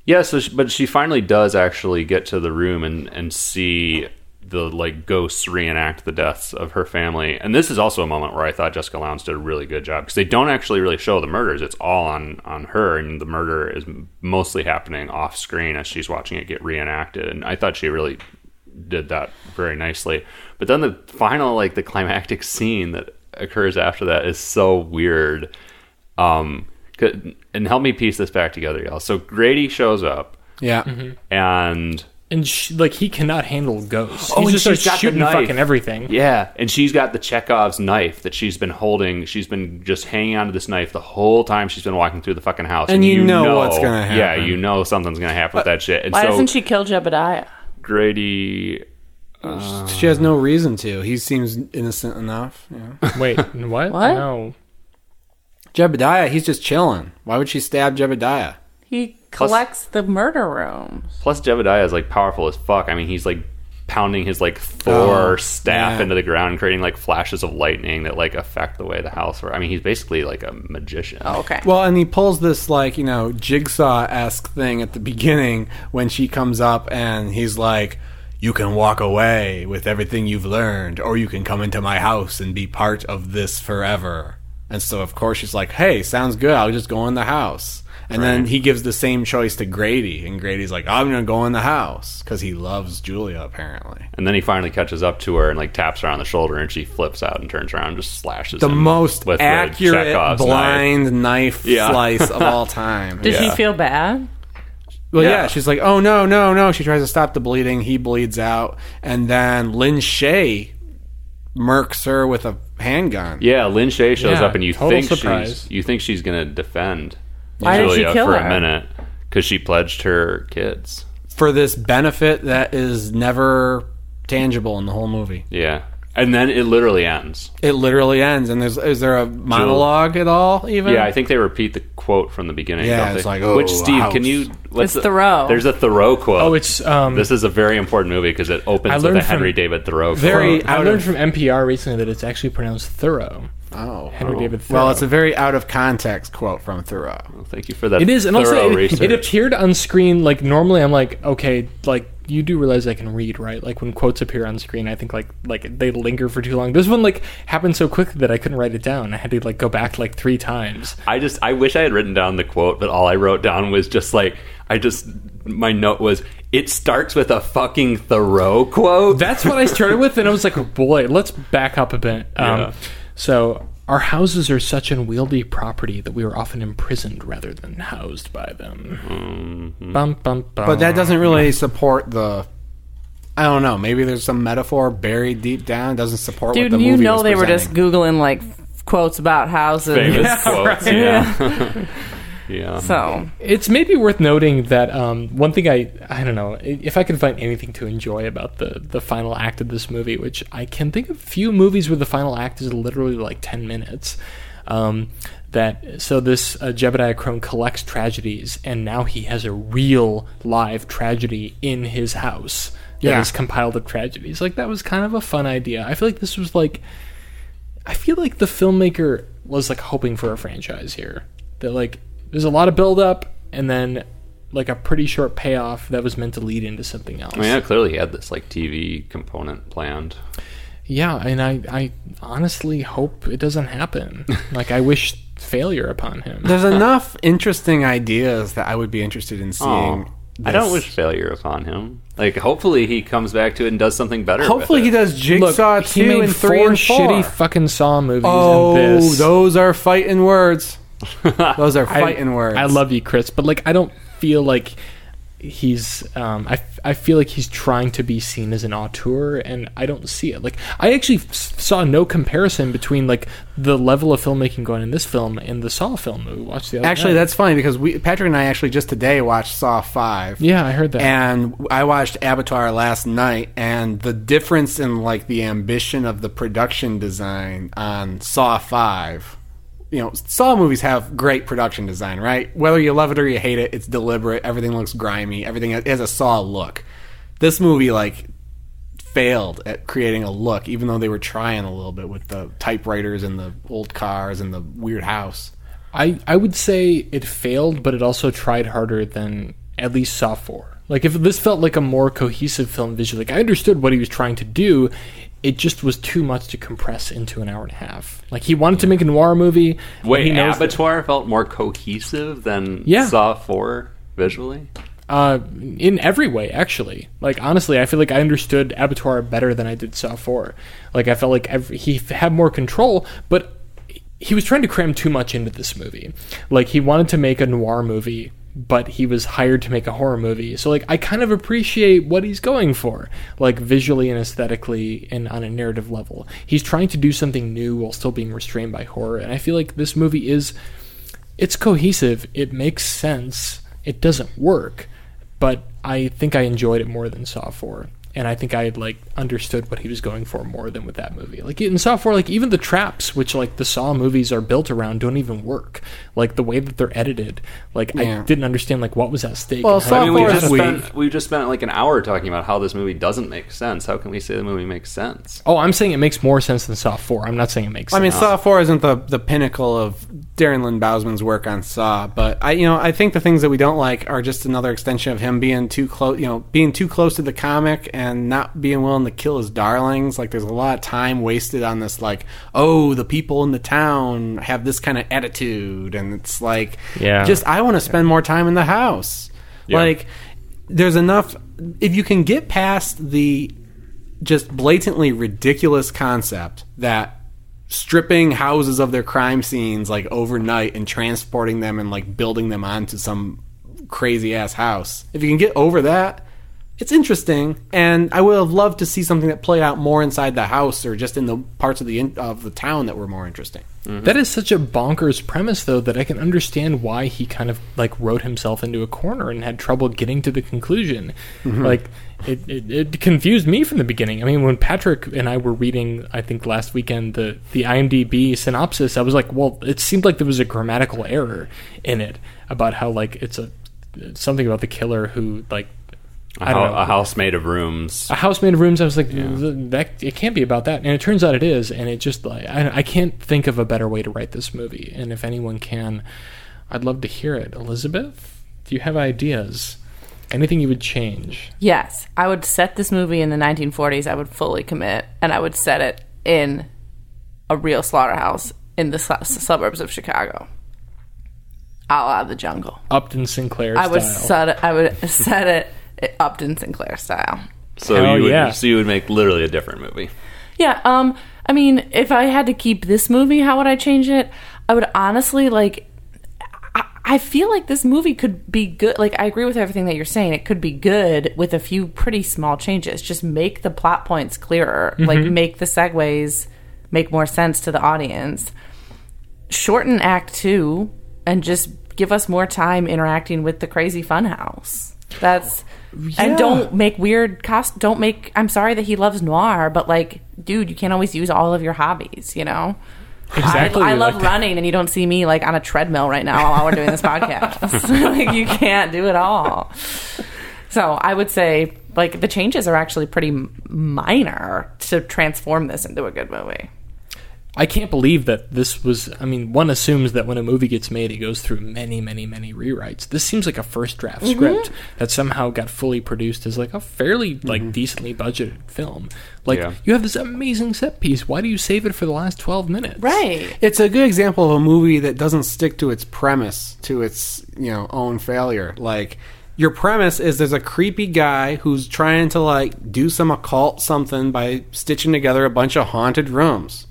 Yeah, so she, but she finally does actually get to the room and and see the like ghosts reenact the deaths of her family. And this is also a moment where I thought Jessica Lowndes did a really good job because they don't actually really show the murders. It's all on on her, and the murder is mostly happening off screen as she's watching it get reenacted. And I thought she really did that very nicely. But then the final like the climactic scene that occurs after that is so weird. Um, and help me piece this back together, y'all. So Grady shows up Yeah. Mm-hmm. and and she, like he cannot handle ghosts. Oh, he and just she's starts got shooting fucking everything. yeah, and she's got the Chekhov's knife that she's been holding. She's been just hanging onto this knife the whole time she's been walking through the fucking house. And you know what's gonna happen. Yeah, you know something's gonna happen with that shit. And Why so doesn't she kill Jebediah? Grady uh, uh, she has no reason to. He seems innocent enough. Yeah. Wait, [LAUGHS] what? What? No. Jebediah, he's just chilling. Why would she stab Jebediah? He collects the murder rooms. Plus, Jebediah is like powerful as fuck. I mean, he's like pounding his like Thor Oh, staff yeah. into the ground, creating like flashes of lightning that like affect the way the house works. I mean, he's basically like a magician. Oh, okay. Well, and he pulls this like you know jigsaw esque thing at the beginning when she comes up, and he's like, "You can walk away with everything you've learned, or you can come into my house and be part of this forever." And so, of course, she's like, "Hey, sounds good. I'll just go in the house." And then he gives the same choice to Grady, and Grady's like, "I'm gonna go in the house" because he loves Julia apparently. And then he finally catches up to her and like taps her on the shoulder, and she flips out and turns around, and just slashes The him most with the accurate Chekhov's knife. blind knife, [LAUGHS] Yeah. slice of all [LAUGHS] time. Did she yeah. feel bad? Well, yeah. Yeah. she's like, "Oh no, no, no!" She tries to stop the bleeding. He bleeds out, and then Lin Shaye murks her with a handgun. Yeah, Lin Shaye shows Yeah, up, and you total think surprise. she's you think she's gonna defend Why did she Julia kill for her? a minute because she pledged her kids. for this benefit that is never tangible in the whole movie. Yeah, and then it literally ends. It literally ends, and there's is there a monologue at all? Even Yeah, I think they repeat the quote from the beginning. Yeah, don't it's they? like, oh, which Steve, house. can you? What's It's Thoreau. There's a Thoreau quote. Oh, it's um, this is a very important movie because it I opens with learned a Henry from- David Thoreau. Very quote. I learned from NPR recently that it's actually pronounced thorough. oh, Henry oh. David Thoreau. Well, it's a very out of context quote from Thoreau. Thank you for that. It is, and thorough also it, research. it appeared on screen. Like normally, I'm like, okay, like you do realize I can read, right? Like when quotes appear on screen, I think like like they linger for too long. This one like happened so quickly that I couldn't write it down. I had to like go back like three times. I just I wish I had written down the quote, but all I wrote down was just like I just my note was it starts with a fucking Thoreau quote. That's what I started with, and I was like, oh, boy, let's back up a bit. Um, Yeah. So our houses are such unwieldy property that we are often imprisoned rather than housed by them. Mm-hmm. Bum, bum, bum. But that doesn't really support the. I don't know. Maybe there's some metaphor buried deep down. It doesn't support what Dude, the you movie know was they were just googling like quotes about houses. famous [LAUGHS] quotes. Yeah. [LAUGHS] yeah. So It's maybe worth noting that um, one thing I I don't know if I can find anything to enjoy about the the final act of this movie, which I can think of few movies where the final act is literally like ten minutes. Um, that so this uh, Jebediah Crone collects tragedies, and now he has a real live tragedy in his house that Yeah. is compiled of tragedies. Like that was kind of a fun idea. I feel like this was like I feel like the filmmaker was like hoping for a franchise here. That like there's a lot of build up and then like a pretty short payoff that was meant to lead into something else. I mean, yeah, clearly he had this like TV component planned. Yeah, and I I honestly hope it doesn't happen. [LAUGHS] like I wish failure upon him. There's [LAUGHS] enough interesting ideas that I would be interested in oh, seeing. Oh, I don't wish failure upon him. Like, hopefully he comes back to it and does something better. Hopefully, with he does Jigsaw Look, he two made and four three and four. shitty fucking Saw movies oh, and this. those are fighting words. [LAUGHS] Those are I- fighting words. I love you, Chris, but like I don't feel like he's um I feel like he's trying to be seen as an auteur and I don't see it. Like I actually f- saw no comparison between like the level of filmmaking going in this film and the Saw film that we watched the other Actually, night. that's funny because we Patrick and I actually just today watched Saw Five. Yeah, I heard that. And I watched Avatar last night, and the difference in like the ambition of the production design on Saw Five. You know, Saw movies have great production design, right? Whether you love it or you hate it, it's deliberate. Everything looks grimy. Everything has a Saw look. This movie, like, failed at creating a look, even though they were trying a little bit with the typewriters and the old cars and the weird house. I I would say it failed, but it also tried harder than at least Saw 4. Like if this felt like a more cohesive film visually, like I understood what he was trying to do, it just was too much to compress into an hour and a half. Like he wanted to make a noir movie. Wait, he knows that- Abattoir felt more cohesive than Yeah. Saw Four visually. uh, in every way, actually. Like honestly, I feel like I understood Abattoir better than I did Saw 4. Like I felt like every, he had more control, but he was trying to cram too much into this movie. Like he wanted to make a noir movie, but he was hired to make a horror movie. So like I kind of appreciate what he's going for, like visually and aesthetically and on a narrative level. He's trying to do something new while still being restrained by horror, and I feel like this movie is it's cohesive, it makes sense, it doesn't work, but I think I enjoyed it more than Saw 4. And I think I had like understood what he was going for more than with that movie. Like in Saw 4, like even the traps, which like the Saw movies are built around, don't even work. Like the way that they're edited, like Yeah. I didn't understand like what was at stake. Well, and how Saw I mean, we four is just spent we just spent like an hour talking about how this movie doesn't make sense. How can we say the movie makes sense? Oh, I'm saying it makes more sense than Saw 4. I'm not saying it makes I sense. mean, Saw Four isn't the the pinnacle of Darren Lynn Bousman's work on Saw, but I, you know, I think the things that we don't like are just another extension of him being too close, you know, being too close to the comic and not being willing to kill his darlings. Like, there's a lot of time wasted on this, like, oh, the people in the town have this kind of attitude, and it's like, Yeah. just I want to spend more time in the house. Yeah. Like, there's enough. If you can get past the just blatantly ridiculous concept that stripping houses of their crime scenes like overnight and transporting them and like building them onto some crazy ass house. If you can get over that, it's interesting, and I would have loved to see something that played out more inside the house or just in the parts of the in, of the town that were more interesting. Mm-hmm. That is such a bonkers premise, though, that I can understand why he kind of like wrote himself into a corner and had trouble getting to the conclusion. Mm-hmm. Like it, it, it confused me from the beginning. I mean, when Patrick and I were reading, I think last weekend the the IMDb synopsis, I was like, well, it seemed like there was a grammatical error in it about how like it's a something about the killer who like A, I don't know. a house made of rooms. a house made of rooms. I was like, "Th- that it can't be about that, and it turns out it is. And it just like I, I can't think of a better way to write this movie. And if anyone can, I'd love to hear it. Elizabeth, do you have ideas? Anything you would change? Yes, I would set this movie in the 1940s. I would fully commit, and I would set it in a real slaughterhouse in the su- suburbs of Chicago, out of the jungle. Upton Sinclair I style. would set it. I would [LAUGHS] set it Upton Sinclair style. So Hell you would, yeah. so you would make literally a different movie. Yeah. Um. I mean, if I had to keep this movie, how would I change it? I would honestly like. I, I feel like this movie could be good. Like, I agree with everything that you're saying. It could be good with a few pretty small changes. Just make the plot points clearer. Like, make the segues make more sense to the audience. Shorten Act Two and just give us more time interacting with the crazy funhouse. That's and don't make weird cost. Don't make. I'm sorry that he loves noir, but like, dude, you can't always use all of your hobbies. You know. Exactly I, I love that. running, and you don't see me like on a treadmill right now while we're doing this podcast. [LAUGHS] [LAUGHS] like, you can't do it all. So I would say like the changes are actually pretty minor to transform this into a good movie. I can't believe that this was. I mean, one assumes that when a movie gets made, it goes through many, many, many rewrites. This seems like a first draft Mm-hmm. script that somehow got fully produced as like a fairly Mm-hmm. like decently budgeted film. Like Yeah. you have this amazing set piece. Why do you save it for the last twelve minutes? Right. It's a good example of a movie that doesn't stick to its premise, to its you know own failure. Like your premise is there's a creepy guy who's trying to like do some occult something by stitching together a bunch of haunted rooms.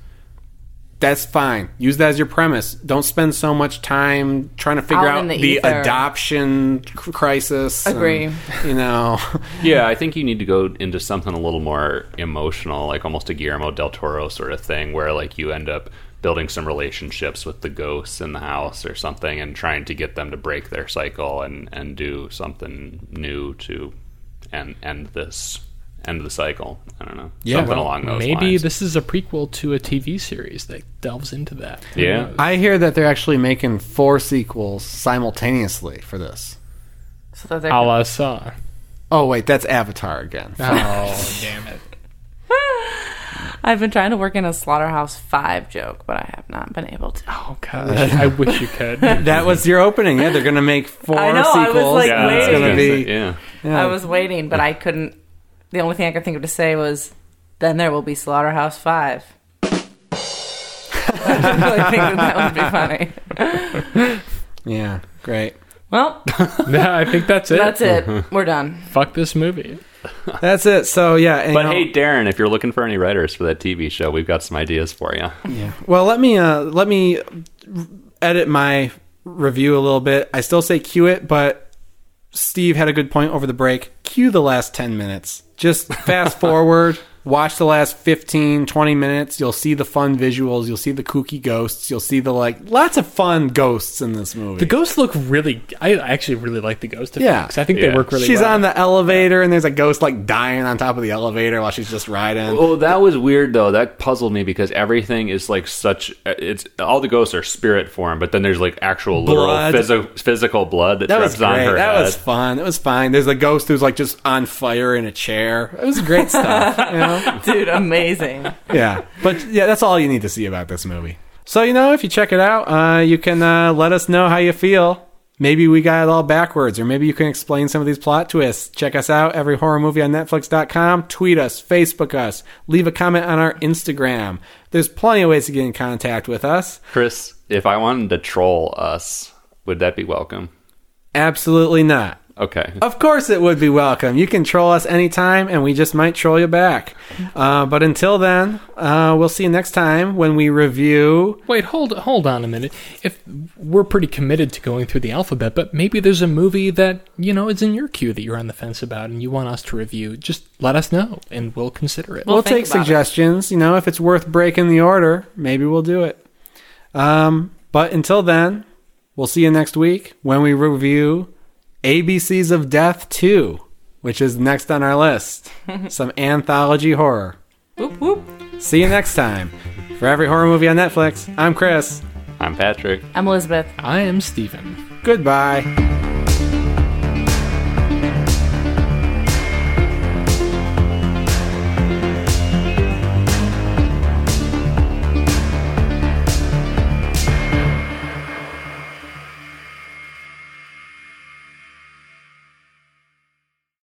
That's fine. Use that as your premise. Don't spend so much time trying to figure Out out the, the adoption c- crisis. and, Agree. you know, [LAUGHS] Yeah, I think you need to go into something a little more emotional, like almost a Guillermo del Toro sort of thing, where like you end up building some relationships with the ghosts in the house or something, and trying to get them to break their cycle and and do something new to end end this end of the cycle. I don't know, something well, along those lines. maybe lines. this is a prequel to a TV series that delves into that. Who Yeah. knows? I hear that they're actually making four sequels simultaneously for this. So that they're a la Saw. Oh wait, that's Avatar again. Oh [LAUGHS] damn it! [LAUGHS] I've been trying to work in a Slaughterhouse Five joke, but I have not been able to. Oh god, I wish you could. [LAUGHS] That was your opening. Yeah, they're gonna make four I know, I was, sequels. like, yeah, and it's gonna gonna be yeah. yeah. I was waiting, but I couldn't. The only thing I could think of to say was, "Then there will be Slaughterhouse 5. [LAUGHS] I didn't really think that that would be funny. yeah, great. Well, [LAUGHS] yeah, I think that's it. that's it. [LAUGHS] We're done. Fuck this movie. That's it. So yeah, and, But you know- hey, Darren, if you're looking for any writers for that TV show, we've got some ideas for you. yeah. Well, let me uh let me edit my review a little bit. I still say cue it, but Steve had a good point over the break. Cue the last 10 minutes. Just fast forward, watch the last 15, 20 minutes. You'll see the fun visuals, you'll see the kooky ghosts, you'll see the like lots of fun ghosts in this movie. The ghosts look really. I actually really like the ghost Yeah. effects. I think Yeah. they work really. she's well. on the elevator and there's a ghost like dying on top of the elevator while she's just riding. Oh, that was weird though. That puzzled me because everything is like such. It's all the ghosts are spirit form, but then there's like actual literal Blood. physio- physical blood that, That was drips on her That head. was fun. It was fine. There's a ghost who's like just on fire in a chair. It was great stuff. You [LAUGHS] know? [LAUGHS] Dude, amazing. Yeah. But yeah, that's all you need to see about this movie. So you know, if you check it out, uh, you can uh, let us know how you feel. Maybe we got it all backwards, or maybe you can explain some of these plot twists. Check us out, every horror movie on Netflix.com. Tweet us, Facebook us, leave a comment on our Instagram. There's plenty of ways to get in contact with us. Chris, if I wanted to troll us, would that be welcome? Absolutely not. Okay. Of course, it would be welcome. You can troll us anytime, and we just might troll you back. Uh, but until then, uh, we'll see you next time when we review. Wait, hold hold on a minute. If we're pretty committed to going through the alphabet, but maybe there's a movie that you know is in your queue that you're on the fence about and you want us to review, just let us know and we'll consider it. We'll We'll, take about it. suggestions. You know, if it's worth breaking the order, maybe we'll do it. Um, but until then, we'll see you next week when we review ABCs of Death 2, which is next on our list. [LAUGHS] Some anthology horror. Whoop, whoop. See you next time. For every horror movie on Netflix, I'm Chris. I'm Patrick. I'm Elizabeth. I am Stephen. Goodbye.